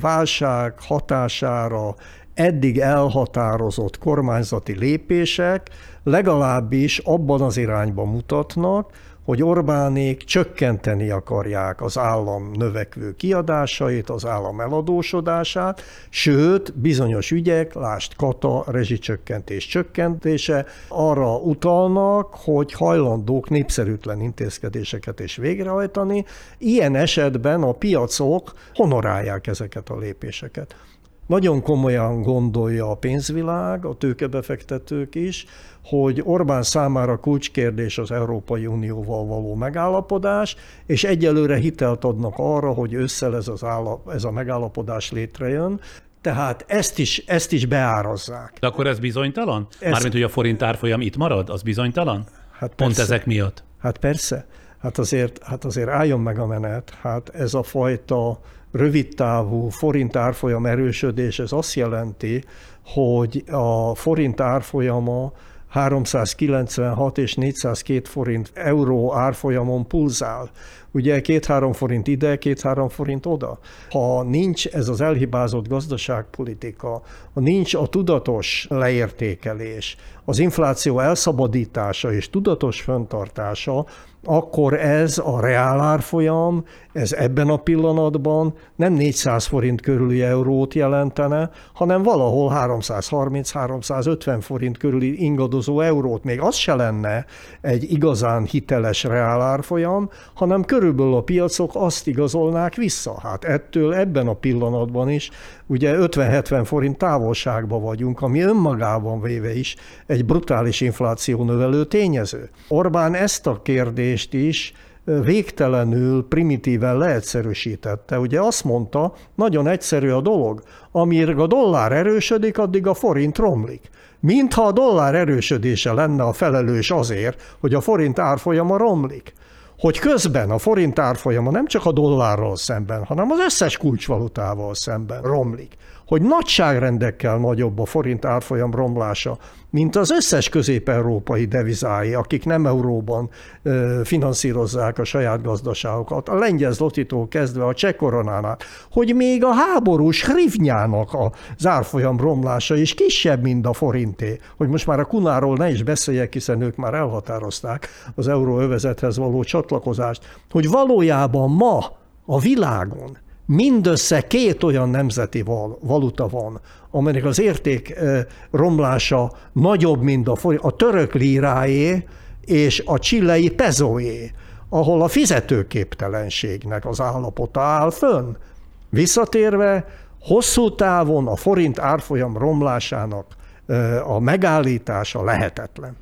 válság hatására eddig elhatározott kormányzati lépések legalábbis abban az irányba mutatnak, hogy Orbánék csökkenteni akarják az állam növekvő kiadásait, az állam eladósodását, sőt, bizonyos ügyek, lást kata, rezsicsökkentés csökkentése, arra utalnak, hogy hajlandók népszerűtlen intézkedéseket is végrehajtani. Ilyen esetben a piacok honorálják ezeket a lépéseket. Nagyon komolyan gondolja a pénzvilág, a tőkebefektetők is, hogy Orbán számára kulcskérdés az Európai Unióval való megállapodás, és egyelőre hitelt adnak arra, hogy ősszel ez, az állap, ez a megállapodás létrejön. Tehát ezt is, ezt is beárazzák. De akkor ez bizonytalan? Ez... Mármint, hogy a forint árfolyam itt marad, az bizonytalan? Hát Pont ezek miatt? Hát persze. Hát azért, hát azért álljon meg a menet. Hát ez a fajta rövidtávú forint árfolyam erősödés, ez azt jelenti, hogy a forint árfolyama 396 és 402 forint euró árfolyamon pulzál. Ugye két-három forint ide, két-három forint oda. Ha nincs ez az elhibázott gazdaságpolitika, ha nincs a tudatos leértékelés, az infláció elszabadítása és tudatos föntartása, akkor ez a reálárfolyam, ez ebben a pillanatban nem 400 forint körüli eurót jelentene, hanem valahol 330-350 forint körüli ingadozó eurót. Még az se lenne egy igazán hiteles reálárfolyam, hanem körülbelül a piacok azt igazolnák vissza. Hát ettől ebben a pillanatban is ugye 50-70 forint távolságban vagyunk, ami önmagában véve is egy brutális infláció növelő tényező. Orbán ezt a kérdést is végtelenül primitíven leegyszerűsítette. Ugye azt mondta, nagyon egyszerű a dolog, amíg a dollár erősödik, addig a forint romlik. Mintha a dollár erősödése lenne a felelős azért, hogy a forint árfolyama romlik hogy közben a forint árfolyama nem csak a dollárral szemben, hanem az összes kulcsvalutával szemben romlik. Hogy nagyságrendekkel nagyobb a forint árfolyam romlása, mint az összes közép-európai devizái, akik nem euróban finanszírozzák a saját gazdaságokat, a lengyel zlotitól kezdve a cseh koronánál, hogy még a háborús hrivnyának az árfolyam romlása is kisebb, mint a forinté. Hogy most már a kunáról ne is beszéljek, hiszen ők már elhatározták az euróövezethez való csatlakozást, hogy valójában ma a világon mindössze két olyan nemzeti valuta van, amelynek az érték romlása nagyobb, mint a, a török líráé és a csillei pezóé, ahol a fizetőképtelenségnek az állapota áll fönn. Visszatérve, hosszú távon a forint árfolyam romlásának a megállítása lehetetlen.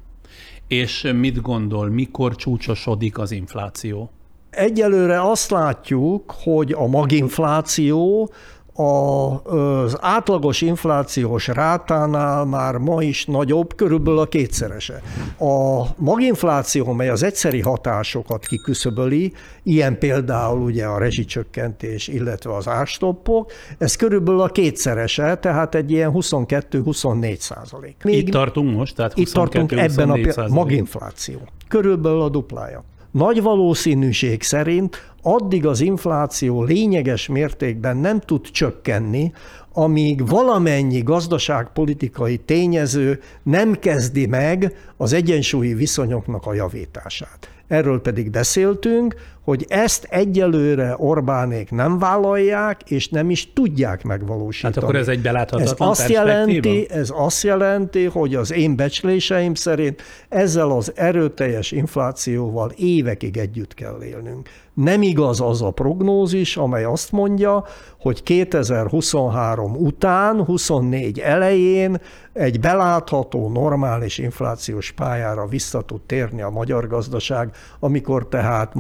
És mit gondol, mikor csúcsosodik az infláció? Egyelőre azt látjuk, hogy a maginfláció az átlagos inflációs rátánál már ma is nagyobb, körülbelül a kétszerese. A maginfláció, mely az egyszeri hatásokat kiküszöböli, ilyen például ugye a rezsicsökkentés, illetve az árstoppok, ez körülbelül a kétszerese, tehát egy ilyen 22-24 százalék. Itt tartunk most, tehát 22, Itt tartunk ebben a maginfláció. Körülbelül a duplája. Nagy valószínűség szerint addig az infláció lényeges mértékben nem tud csökkenni, amíg valamennyi gazdaságpolitikai tényező nem kezdi meg az egyensúlyi viszonyoknak a javítását. Erről pedig beszéltünk, hogy ezt egyelőre Orbánék nem vállalják, és nem is tudják megvalósítani. Hát akkor ez egy beláthatatlan ez azt jelenti, Ez azt jelenti, hogy az én becsléseim szerint ezzel az erőteljes inflációval évekig együtt kell élnünk. Nem igaz az a prognózis, amely azt mondja, hogy 2023 után, 24 elején egy belátható, normális inflációs pályára vissza tud térni a magyar gazdaság, amikor tehát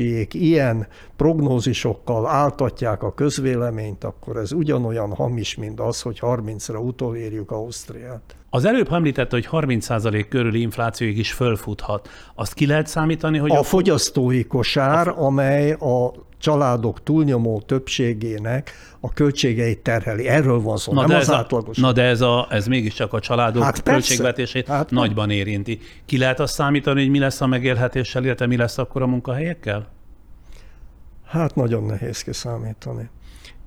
Matolcsiék ilyen prognózisokkal áltatják a közvéleményt, akkor ez ugyanolyan hamis, mint az, hogy 30-ra utolérjük Ausztriát. Az előbb említette, hogy 30% körüli inflációig is fölfuthat. Azt ki lehet számítani, hogy... A, a fogyasztói kosár, a... amely a családok túlnyomó többségének a költségeit terheli. Erről van szó, na nem de az átlagos. Na de ez, a, ez mégiscsak a családok hát költségvetését hát nagyban érinti. Ki lehet azt számítani, hogy mi lesz a megélhetéssel, illetve mi lesz akkor a munkahelyekkel? Hát nagyon nehéz kiszámítani.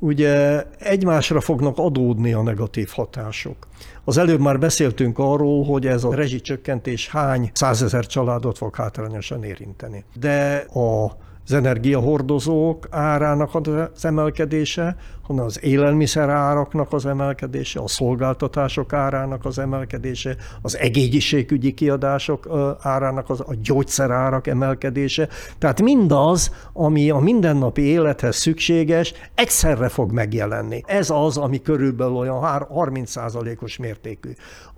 Ugye egymásra fognak adódni a negatív hatások. Az előbb már beszéltünk arról, hogy ez a rezsicsökkentés hány százezer családot fog hátrányosan érinteni. De a az energiahordozók árának az emelkedése, hanem az élelmiszer áraknak az emelkedése, a szolgáltatások árának az emelkedése, az egészségügyi kiadások árának az, a gyógyszerárak emelkedése. Tehát mindaz, ami a mindennapi élethez szükséges, egyszerre fog megjelenni. Ez az, ami körülbelül olyan 30%-os mértékű.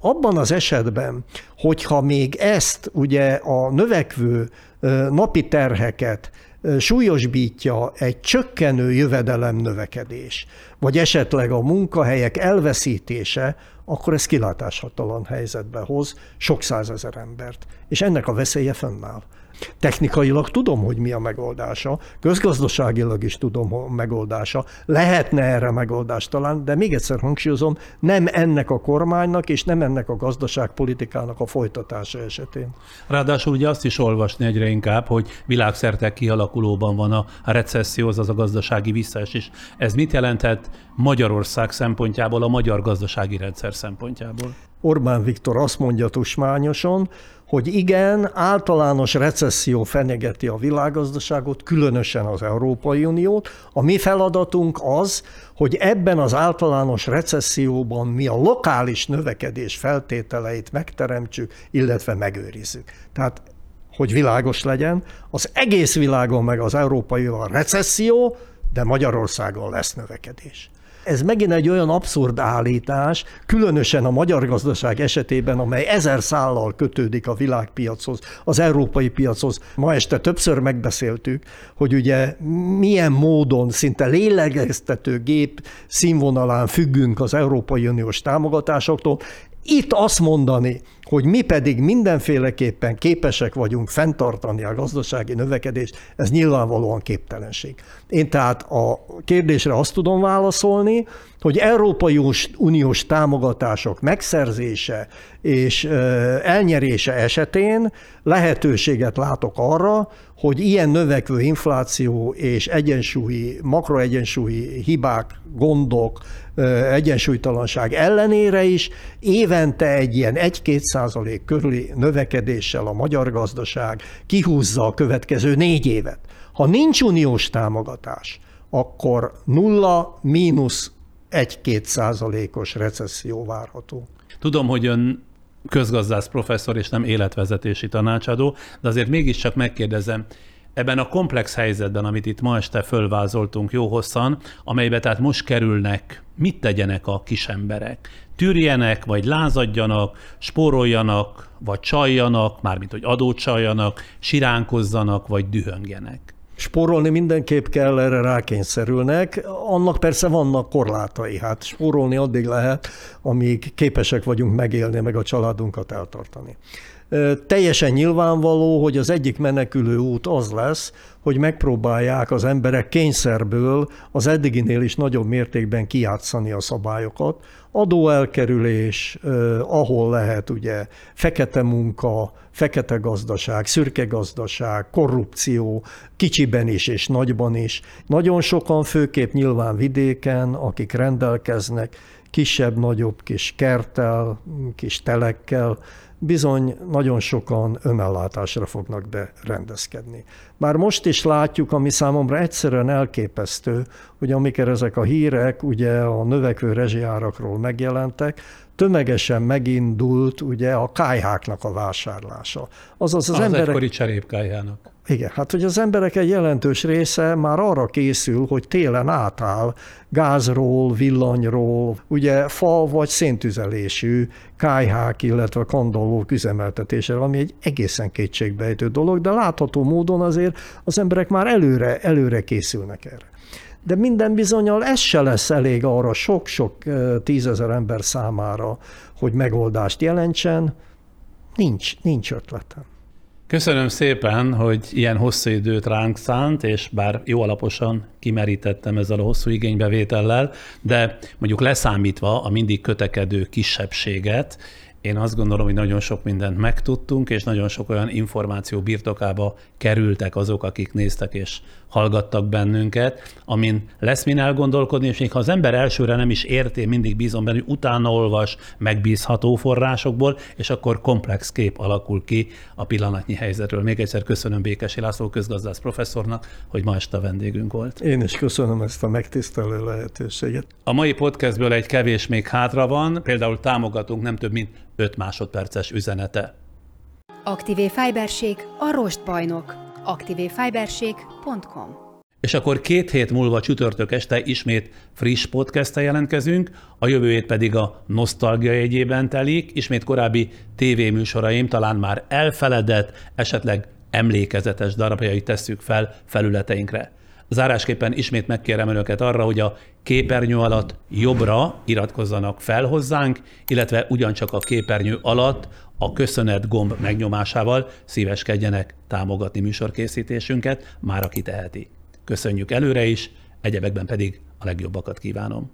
Abban az esetben, hogyha még ezt ugye a növekvő napi terheket súlyosbítja egy csökkenő jövedelem növekedés, vagy esetleg a munkahelyek elveszítése, akkor ez kilátáshatatlan helyzetbe hoz sok százezer embert. És ennek a veszélye fennáll. Technikailag tudom, hogy mi a megoldása, közgazdaságilag is tudom a megoldása, lehetne erre megoldást talán, de még egyszer hangsúlyozom, nem ennek a kormánynak és nem ennek a gazdaságpolitikának a folytatása esetén. Ráadásul ugye azt is olvasni egyre inkább, hogy világszerte kialakulóban van a recesszió, az a gazdasági visszaesés. Ez mit jelenthet Magyarország szempontjából, a magyar gazdasági rendszer szempontjából? Orbán Viktor azt mondja tusmányosan, hogy igen, általános recesszió fenyegeti a világgazdaságot, különösen az Európai Uniót. A mi feladatunk az, hogy ebben az általános recesszióban mi a lokális növekedés feltételeit megteremtsük, illetve megőrizzük. Tehát hogy világos legyen, az egész világon meg az Európai a recesszió, de Magyarországon lesz növekedés. Ez megint egy olyan abszurd állítás, különösen a magyar gazdaság esetében, amely ezer szállal kötődik a világpiachoz, az európai piachoz. Ma este többször megbeszéltük, hogy ugye milyen módon szinte lélegeztető gép színvonalán függünk az Európai Uniós támogatásoktól. Itt azt mondani, hogy mi pedig mindenféleképpen képesek vagyunk fenntartani a gazdasági növekedést, ez nyilvánvalóan képtelenség. Én tehát a kérdésre azt tudom válaszolni, hogy Európai Uniós támogatások megszerzése és elnyerése esetén lehetőséget látok arra, hogy ilyen növekvő infláció és egyensúlyi, makroegyensúlyi hibák, gondok, egyensúlytalanság ellenére is évente egy ilyen 1-2 százalék körüli növekedéssel a magyar gazdaság kihúzza a következő négy évet. Ha nincs uniós támogatás, akkor nulla mínusz 1-2 százalékos recesszió várható. Tudom, hogy ön közgazdász professzor és nem életvezetési tanácsadó, de azért mégiscsak megkérdezem, ebben a komplex helyzetben, amit itt ma este fölvázoltunk jó hosszan, amelybe tehát most kerülnek, mit tegyenek a kisemberek? Tűrjenek, vagy lázadjanak, spóroljanak, vagy csaljanak, mármint hogy adót csaljanak, siránkozzanak, vagy dühöngjenek? Spórolni mindenképp kell, erre rákényszerülnek. Annak persze vannak korlátai. Hát spórolni addig lehet, amíg képesek vagyunk megélni, meg a családunkat eltartani. Teljesen nyilvánvaló, hogy az egyik menekülő út az lesz, hogy megpróbálják az emberek kényszerből az eddiginél is nagyobb mértékben kijátszani a szabályokat. Adóelkerülés, ahol lehet ugye fekete munka, fekete gazdaság, szürke gazdaság, korrupció, kicsiben is és nagyban is. Nagyon sokan, főképp nyilván vidéken, akik rendelkeznek kisebb-nagyobb kis kerttel, kis telekkel, bizony nagyon sokan önellátásra fognak berendezkedni. Már most is látjuk, ami számomra egyszerűen elképesztő, hogy amikor ezek a hírek ugye a növekvő rezsiárakról megjelentek, tömegesen megindult ugye a kájháknak a vásárlása. Azaz az, az emberek... egykori cserépkájhának. Igen, hát hogy az emberek egy jelentős része már arra készül, hogy télen átáll gázról, villanyról, ugye fa vagy széntüzelésű kájhák, illetve kandallók üzemeltetésére, ami egy egészen kétségbejtő dolog, de látható módon azért az emberek már előre, előre készülnek erre. De minden bizonyal ez se lesz elég arra sok-sok tízezer ember számára, hogy megoldást jelentsen. Nincs, nincs ötletem. Köszönöm szépen, hogy ilyen hosszú időt ránk szánt, és bár jó alaposan kimerítettem ezzel a hosszú igénybevétellel, de mondjuk leszámítva a mindig kötekedő kisebbséget, Én azt gondolom, hogy nagyon sok mindent megtudtunk, és nagyon sok olyan információ birtokába kerültek azok, akik néztek és hallgattak bennünket, amin lesz min elgondolkodni, és még ha az ember elsőre nem is érti, mindig bízom benne, hogy utána olvas megbízható forrásokból, és akkor komplex kép alakul ki a pillanatnyi helyzetről. Még egyszer köszönöm Békesi László közgazdász professzornak, hogy ma este a vendégünk volt. Én is köszönöm ezt a megtisztelő lehetőséget. A mai podcastből egy kevés még hátra van, például támogatunk nem több mint 5 másodperces üzenete. Aktivé Fiberség a rostbajnok. aktivéfiberség.com És akkor két hét múlva csütörtök este ismét friss podcast jelentkezünk, a jövő hét pedig a nosztalgia jegyében telik, ismét korábbi tévéműsoraim talán már elfeledett, esetleg emlékezetes darabjait tesszük fel felületeinkre. Zárásképpen ismét megkérem önöket arra, hogy a képernyő alatt jobbra iratkozzanak fel hozzánk, illetve ugyancsak a képernyő alatt a köszönet gomb megnyomásával szíveskedjenek támogatni műsorkészítésünket, már aki teheti. Köszönjük előre is, egyebekben pedig a legjobbakat kívánom.